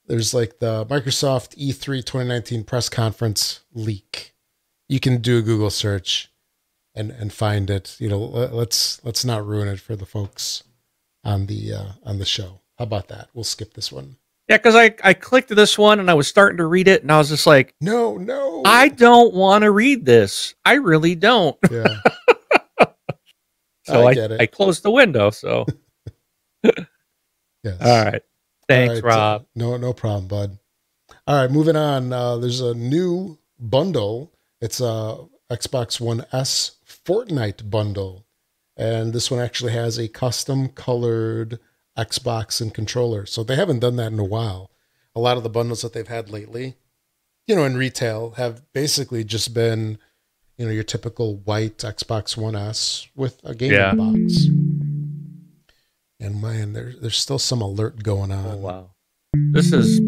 there's like the Microsoft E E3 2019 press conference leak. You can do a Google search and and find it. You know, let, let's let's not ruin it for the folks on the uh on the show. How about that? We'll skip this one.
yeah, because I I clicked this one and I was starting to read it, and I was just like,
No, no.
I don't want to read this. I really don't.
yeah. [LAUGHS]
So
I
I. I closed the window. So [LAUGHS]
Yes.
all right, thanks,
right,
Rob.
no, no problem, bud. All right, moving on. Uh, there's a new bundle. It's a Xbox One S Fortnite bundle, and this one actually has a custom colored Xbox and controller. So they haven't done that in a while. A lot of the bundles that they've had lately, you know, in retail, have basically just been, you know, your typical white Xbox One S with a gaming
Yeah.
box. And man, there's there's still some alert going on.
Oh wow, this is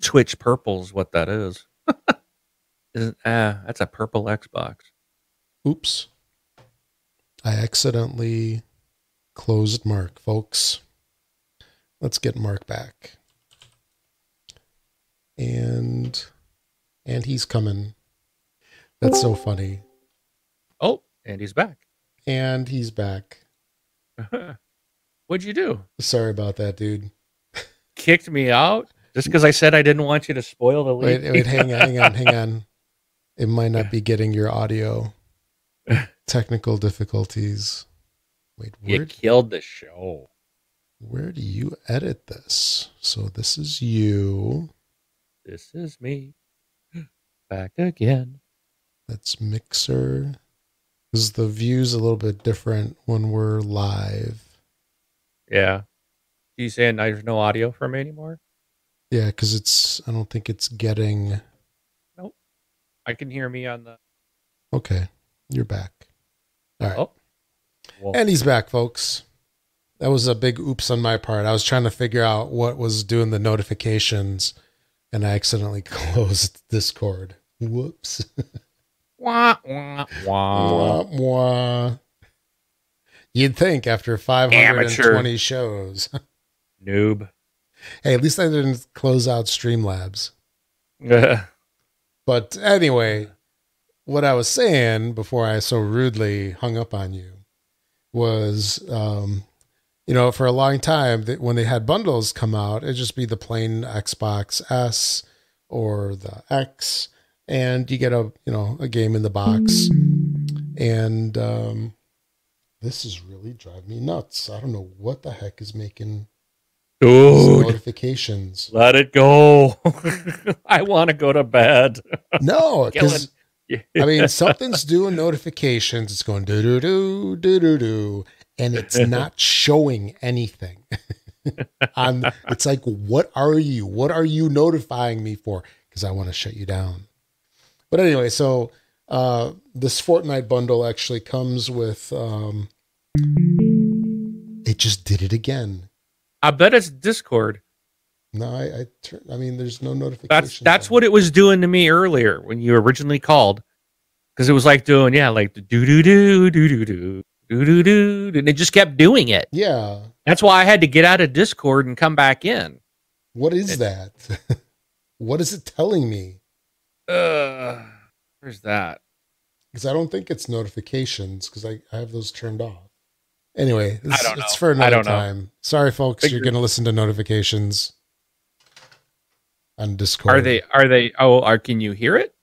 Twitch purple's what that is. [LAUGHS] Isn't ah? That's a purple Xbox.
Oops. I accidentally closed Mark, folks. Let's get Mark back. And and he's coming. That's so funny.
Oh, and he's back.
And he's back. [LAUGHS]
What'd you do?
Sorry about that, dude.
Kicked me out just because I said I didn't want you to spoil the
Wait,
lead.
wait, hang on, hang on, hang on. It might not be [LAUGHS] getting your audio. [LAUGHS] Technical difficulties. Wait,
you
where
killed the show.
where do you edit this? So this is you.
This is me [GASPS] back again.
That's Mixer. Because the view's a little bit different when we're live.
Yeah. You saying there's no audio from me anymore?
Yeah, because it's, I don't think it's getting. Nope.
I can hear me on the.
Okay, you're back. All right.
Oh.
And he's back, folks. That was a big oops on my part. I was trying to figure out what was doing the notifications, and I accidentally [LAUGHS] closed Discord. Whoops. [LAUGHS]
wah, wah, wah.
Mwah, mwah. You'd think after 520 shows. [LAUGHS]
Noob.
hey, at least I didn't close out Streamlabs. But anyway, what I was saying before I so rudely hung up on you was, um, you know, for a long time, that when they had bundles come out, it'd just be the plain Xbox S or the X, and you get a you know a game in the box. And um, this is really driving me nuts. I don't know what the heck is making
Dude,
notifications.
let it go. [LAUGHS] I want to go to bed.
No, [LAUGHS] because. I mean, [LAUGHS] something's doing notifications. It's going do do do do do do, and it's not showing anything. on it's like what are you what are you notifying me for because i want to shut you down but anyway so uh this fortnite bundle actually comes with um it just did it again
I bet it's Discord.
no i i turn i mean there's no notification
That's that's what it was doing to me earlier when you originally called, because it was like doing yeah, like do do do do do do do do do, and it just kept doing it.
yeah
That's why I had to get out of Discord and come back in.
what is
It-
that what is it telling me
Uh, where's that?
Because I don't think it's notifications because I, I have those turned off. Anyway, this,
don't
it's
know.
for
I
another
don't know.
time. Sorry, folks, you're going to listen to notifications on Discord.
Are they? Are they? Oh, are can you hear it?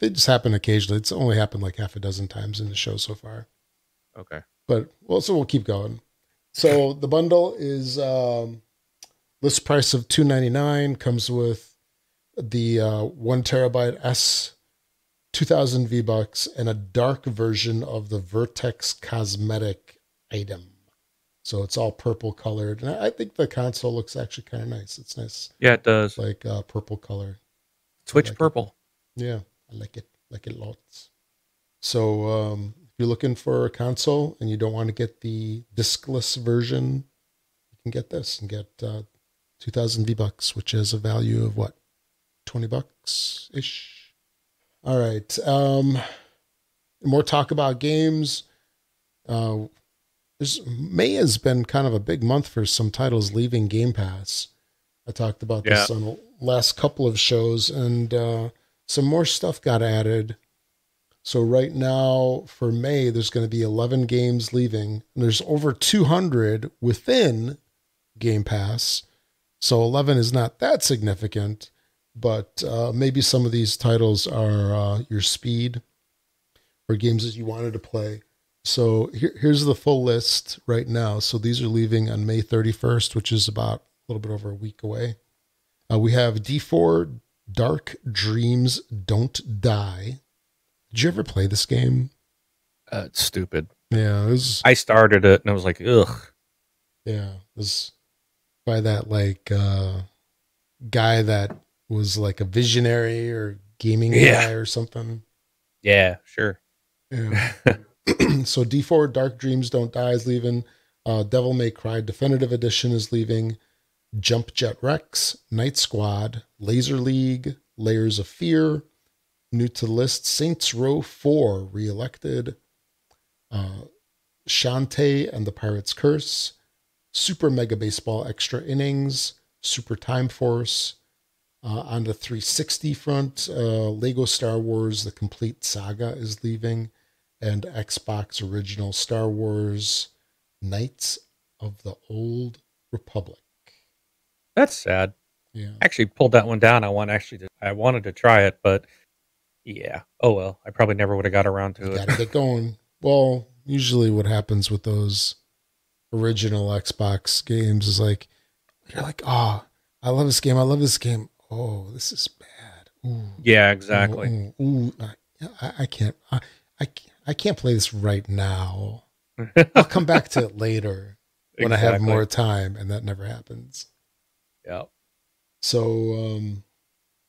They just happen occasionally. It's only happened like half a dozen times in the show so far.
Okay.
But well, so we'll keep going. So the bundle is um, list price of two ninety nine. Comes with the uh, one terabyte S, two thousand V bucks, and a dark version of the Vertex cosmetic item. So it's all purple colored, and I think the console looks actually kind of nice. It's nice,
Yeah, it does.
like uh, purple color.
Switch
like it.
purple.
Yeah, I like it. Like it lots. So um, if you're looking for a console and you don't want to get the discless version, you can get this and get uh, 2,000 V bucks, which is a value of what, 20 bucks ish. All right. Um, more talk about games. Uh, there's, May has been kind of a big month for some titles leaving Game Pass. I talked about this on the last couple of shows, and uh, some more stuff got added. So right now for May, there's going to be 11 games leaving, and there's over 200 within Game Pass. So 11 is not that significant, but uh, maybe some of these titles are uh, your speed or games that you wanted to play. So here, here's the full list right now. So these are leaving on May 31st, which is about a little bit over a week away. Uh, we have D4 Dark Dreams Don't Die. Did you ever play this game?
Uh, it's stupid.
Yeah, it was
I started it and I was like, ugh.
yeah, it was by that like uh guy that was like a visionary or gaming
Yeah.
guy or something.
Yeah, sure.
Yeah. [LAUGHS] [CLEARS THROAT] so D4 Dark Dreams Don't Die is leaving. Uh, Devil May Cry Definitive Edition is leaving. Jump Jet Rex, Knight Squad, Laser League, Layers of Fear, new to the list, Saints Row 4 reelected, uh, Shantae and the Pirate's Curse, Super Mega Baseball Extra Innings, Super Time Force. Uh, on the 360 front, uh, Lego Star Wars The Complete Saga is leaving, and Xbox Original Star Wars Knights of the Old Republic.
That's sad.
Yeah.
I actually pulled that one down. I want actually to, I wanted to try it, but yeah. Oh well. I probably never would have got around to
You
it.
gotta get going. Well, usually what happens with those original Xbox games is like you're like, oh, I love this game. I love this game. Oh, this is bad. Ooh,
Yeah, exactly.
Ooh, ooh, ooh. I, I can't. I, I can't- I can't play this right now. [LAUGHS] I'll come back to it later when I have more time, and that never happens.
Yeah.
So, um,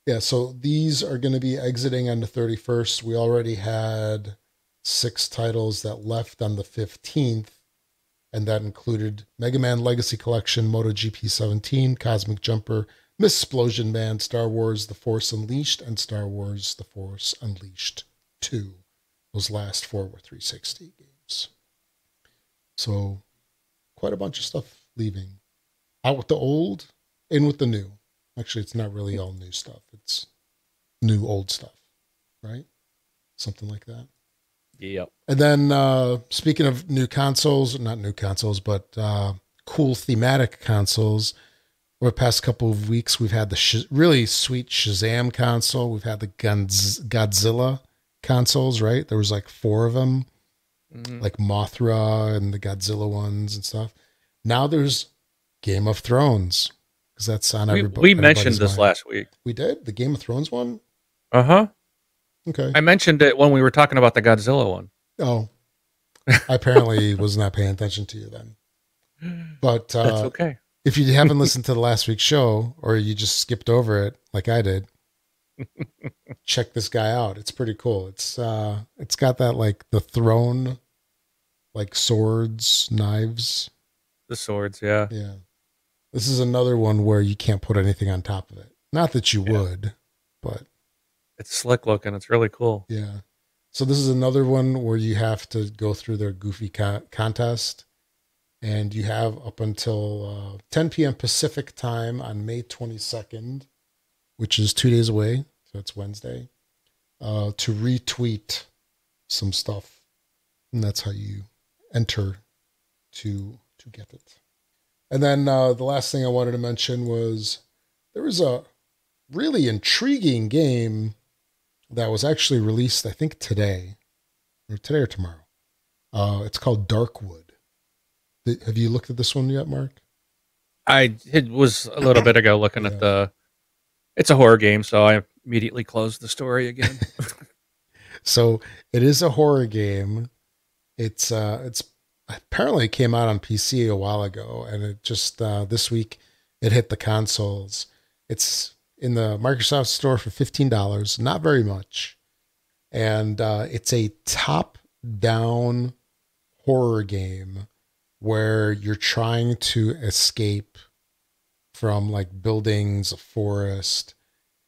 yeah, so these are going to be exiting on the 31st. We already had six titles that left on the 15th, and that included Mega Man Legacy Collection, MotoGP 17, Cosmic Jumper, Miss Explosion Man, Star Wars The Force Unleashed, and Star Wars The Force Unleashed 2. Those last four were 360 games. So, quite a bunch of stuff leaving. Out with the old, in with the new. Actually, it's not really all new stuff. It's new old stuff, right? Something like that.
Yep.
And then uh, speaking of new consoles, not new consoles, but uh, cool thematic consoles. Over the past couple of weeks, we've had the sh- really sweet Shazam console. We've had the Gonz- Godzilla consoles, right? There was like four of them,
Mhm.
like Mothra and the Godzilla ones and stuff. Now there's Game of Thrones because that's on
We,
everybo-
we mentioned this
mind.
last week.
We did the Game of Thrones one.
Uh huh.
Okay.
I mentioned it when we were talking about the Godzilla one.
Oh, I apparently [LAUGHS] was not paying attention to you then. But
That's
uh,
okay.
If you haven't listened to the last week's show or you just skipped over it like I did, check this guy out. It's pretty cool. It's uh it's got that like the throne like swords, knives.
The swords, yeah.
Yeah. This is another one where you can't put anything on top of it. Not that you yeah. would, but
it's slick looking. It's really cool.
Yeah. So this is another one where you have to go through their goofy co- contest and you have up until uh, 10 p.m. Pacific time on May 22nd, which is two days away. So it's Wednesday, uh, to retweet some stuff, and that's how you enter to to get it. And then uh, the last thing I wanted to mention was there was a really intriguing game that was actually released, I think today, or today or tomorrow. Uh, it's called Darkwood have you looked at this one yet, Mark?
I it was a little bit ago looking yeah. at the. It's a horror game, so I immediately closed the story again. [LAUGHS]
so it is a horror game. It's uh, it's apparently it came out on PC a while ago, and it just uh, this week it hit the consoles. It's in the Microsoft Store for fifteen dollars, not very much, and uh, it's a top-down horror game where you're trying to escape from like buildings, a forest.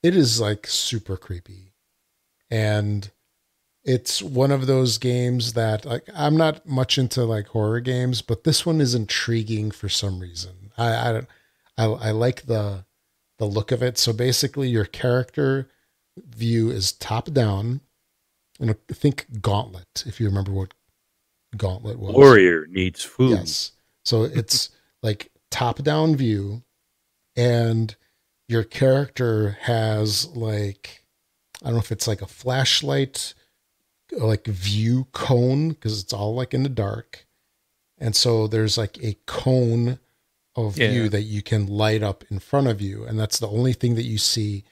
It is like super creepy. And it's one of those games that like I'm not much into like horror games, but this one is intriguing for some reason. I I I, I like the the look of it. So basically your character view is top down. And think Gauntlet, if you remember what Gauntlet was.
Warrior needs food.
Yes. So it's [LAUGHS] like top down view, and your character has like, I don't know if it's like a flashlight, like view cone, because it's all like in the dark. And so there's like a cone of yeah. view that you can light up in front of you. And that's the only thing that you see.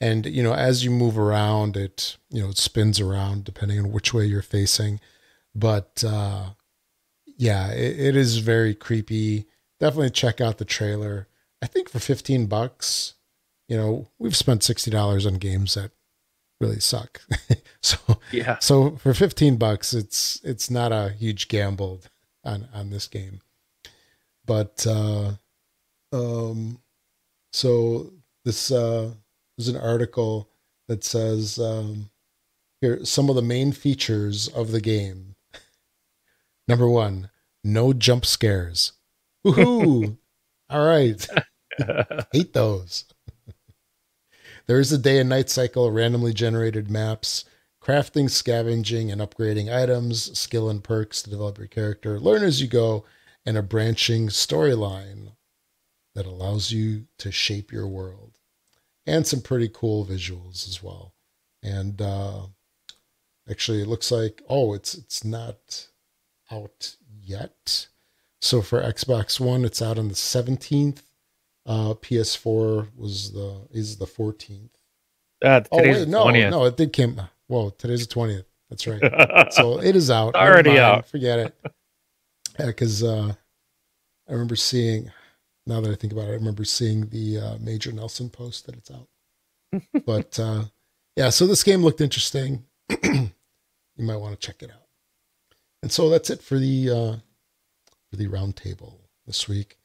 And, you know, as you move around, it, you know, it spins around depending on which way you're facing but uh, yeah, it, it is very creepy. Definitely check out the trailer. I think for 15 bucks, you know, we've spent $60 on games that really suck. [LAUGHS] so
yeah.
So for 15 bucks, it's it's not a huge gamble on on this game. But uh um so this uh there's an article that says um here some of the main features of the game Number one, no jump scares. Woohoo! [LAUGHS] All right. [LAUGHS] Hate those. there is a day and night cycle, randomly generated maps, crafting, scavenging, and upgrading items, skill and perks to develop your character, learn as you go, and a branching storyline that allows you to shape your world. And some pretty cool visuals as well. And uh, actually, it looks like oh, it's it's not out yet. So for Xbox One, it's out on the 17th. Uh, PS4 was the is the 14th.
Uh, oh wait,
no,
20th.
no, it did came. Whoa, today's the 20th. That's right. [LAUGHS] so it is out.
already out.
Forget it. Because [LAUGHS] yeah, uh, I remember seeing. Now that I think about it, I remember seeing the uh, Major Nelson post that it's out. [LAUGHS] but uh, yeah, so this game looked interesting. [CLEARS THROAT] you might want to check it out. And so that's it for the uh, for the roundtable this week.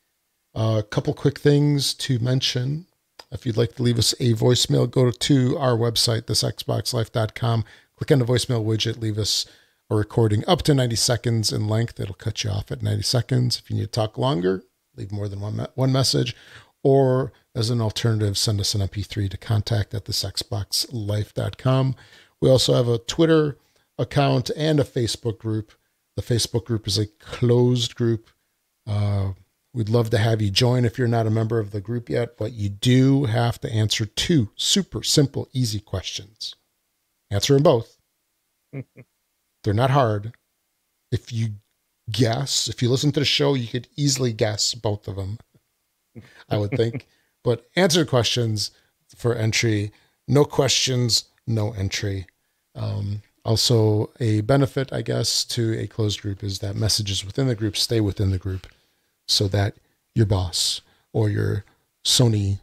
Uh, a couple quick things to mention. If you'd like to leave us a voicemail, go to our website, thisxboxlife.com. Click on the voicemail widget, leave us a recording up to 90 seconds in length. It'll cut you off at 90 seconds. If you need to talk longer, leave more than one, me- one message. Or as an alternative, send us an MP3 to contact at thisxboxlife.com. We also have a Twitter account and a Facebook group. The Facebook group is a closed group. Uh, we'd love to have you join if you're not a member of the group yet, but you do have to answer two super simple, easy questions. Answer them both. [LAUGHS] They're not hard. If you guess, if you listen to the show, you could easily guess both of them, I would think. [LAUGHS] but answer questions for entry. No questions, no entry. Um, also, a benefit, I guess, to a closed group is that messages within the group stay within the group so that your boss or your Sony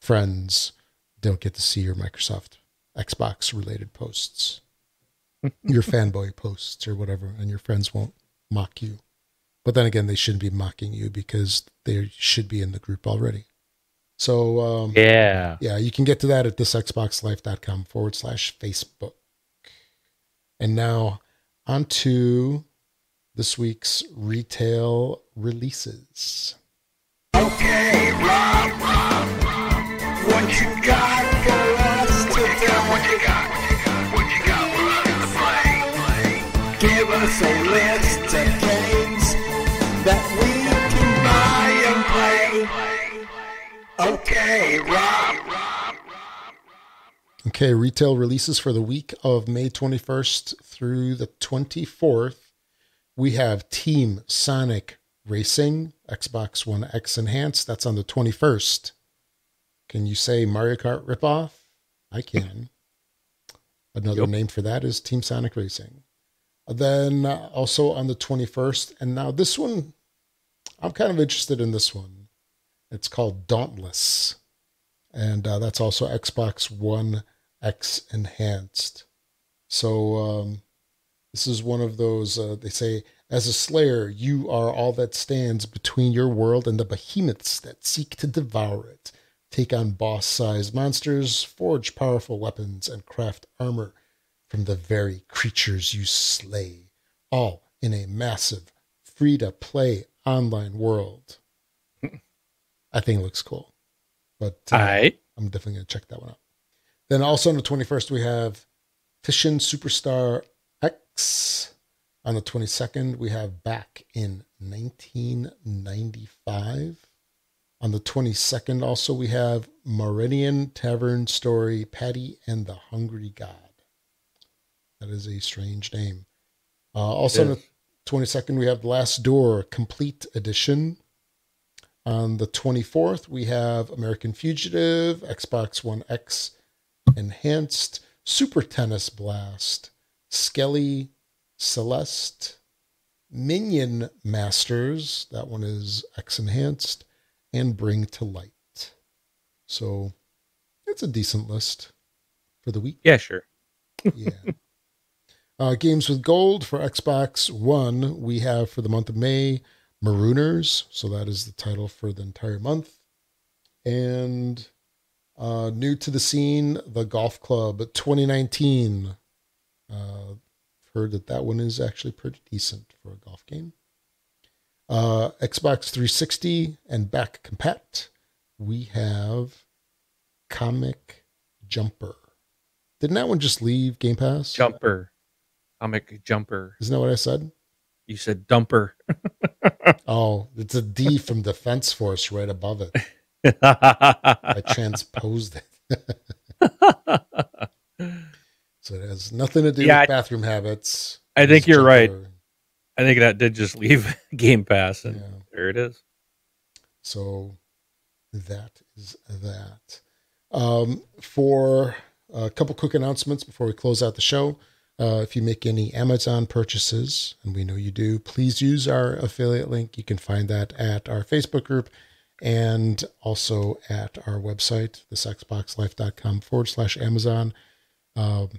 friends don't get to see your Microsoft Xbox related posts, [LAUGHS] your fanboy posts or whatever, and your friends won't mock you. But then again, they shouldn't be mocking you because they should be in the group already. So, um,
Yeah.
yeah, you can get to that at thisxboxlife.com forward slash Facebook. And now on to this week's retail releases.
Okay, Rob, what you got for us today? What you got? What you got us to play? Give us a list of games that we can buy and play. Okay, Rob.
Okay, retail releases for the week of May 21st through the 24th. We have Team Sonic Racing, Xbox One X Enhanced. That's on the 21st. Can you say Mario Kart ripoff? I can. Another
Yep.
name for that is Team Sonic Racing. Then uh, also on the 21st, and now this one, I'm kind of interested in this one. It's called Dauntless and uh, that's also Xbox One X enhanced. So um, this is one of those. Uh, they say, as a Slayer, you are all that stands between your world and the behemoths that seek to devour it. Take on boss-sized monsters, forge powerful weapons, and craft armor from the very creatures you slay, all in a massive, free-to-play online world. I think it looks cool, but uh,
right.
I'm definitely going to check that one out. Then also on the 21st, we have Fission Superstar X. On the 22nd, we have Back in 1995. On the 22nd, also, we have Meridian Tavern Story Patty and the Hungry God. That is a strange name. Uh, also on the 22nd, we have Last Door Complete Edition. On the 24th, we have American Fugitive, Xbox One X Enhanced, Super Tennis Blast, Skelly Selest, Minion Masters, that one is X Enhanced, and Bring to Light. So it's a decent list for the week.
Yeah, sure. [LAUGHS]
Yeah. uh, games with gold for Xbox One, we have for the month of May Marooners. So that is the title for the entire month. And uh, new to the scene, the Golf Club 2019. Uh, heard that that one is actually pretty decent for a golf game. Uh, Xbox 360 and back compat, we have Comic Jumper. Didn't that one just leave Game Pass?
Jumper. Comic jumper.
Isn't that what I said?
You said dumper. [LAUGHS]
Oh, it's a D from Defense Force right above it. [LAUGHS] I [LAUGHS] transposed it. [LAUGHS] So it has nothing to do
Yeah,
with bathroom habits.
I think you're right. I think that did just leave [LAUGHS] Game Pass, and
Yeah.
there it is.
So that is that. Um, for a couple quick announcements before we close out the show. Uh, if you make any Amazon purchases, and we know you do, please use our affiliate link. You can find that at our Facebook group and also at our website, thisxboxlife.com forward slash Amazon. Um,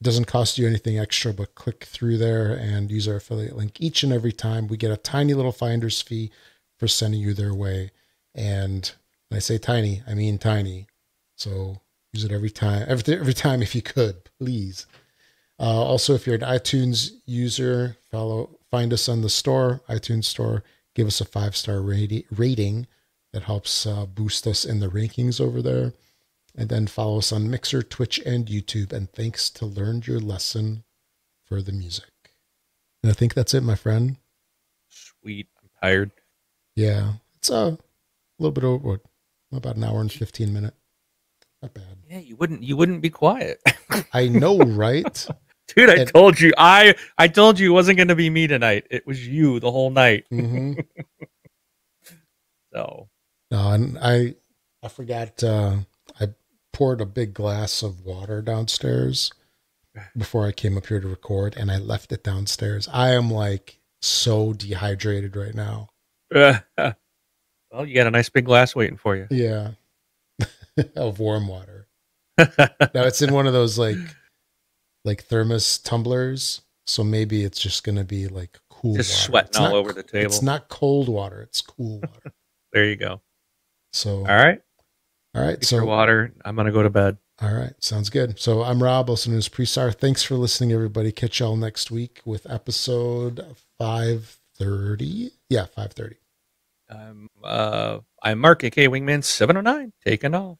it doesn't cost you anything extra, but click through there and use our affiliate link each and every time. We get a tiny little finder's fee for sending you their way. And when I say tiny, I mean tiny. So use it every time, every, every time if you could, please. Uh, also, if you're an iTunes user, follow, find us on the store, iTunes store. Give us a five star rati- rating. That helps uh, boost us in the rankings over there. And then follow us on Mixer, Twitch, and YouTube. And thanks to Learned Your Lesson for the music. And I think that's it, my friend.
Sweet. I'm tired.
Yeah, it's a little bit over what, about an hour and fifteen minute. Not bad.
Yeah, you wouldn't. You wouldn't be quiet, [LAUGHS]
I know, right?
dude. I
And-
told you. I I told you it wasn't going to be me tonight. It was you the whole night.
hmm [LAUGHS]
So
No, and I I forgot. Uh, I poured a big glass of water downstairs [LAUGHS] before I came up here to record, and I left it downstairs. I am like so dehydrated right now.
oh [LAUGHS] Well, you got a nice big glass waiting for you.
Yeah. [LAUGHS] of warm water. Now it's in one of those like like thermos tumblers. So maybe it's just gonna be like cool
Just
water.
sweating
It's
all over the table.
It's not cold water, it's cool water.
there you go.
So
All right.
all right.
Take your
So
water. I'm gonna go to bed.
all right, sounds good. So I'm Rob, also known as Presar. Thanks for listening, everybody. Catch y'all next week with episode five thirty. Yeah, five thirty.
I'm uh I'm Mark, aka Wingman seven oh nine, taking off.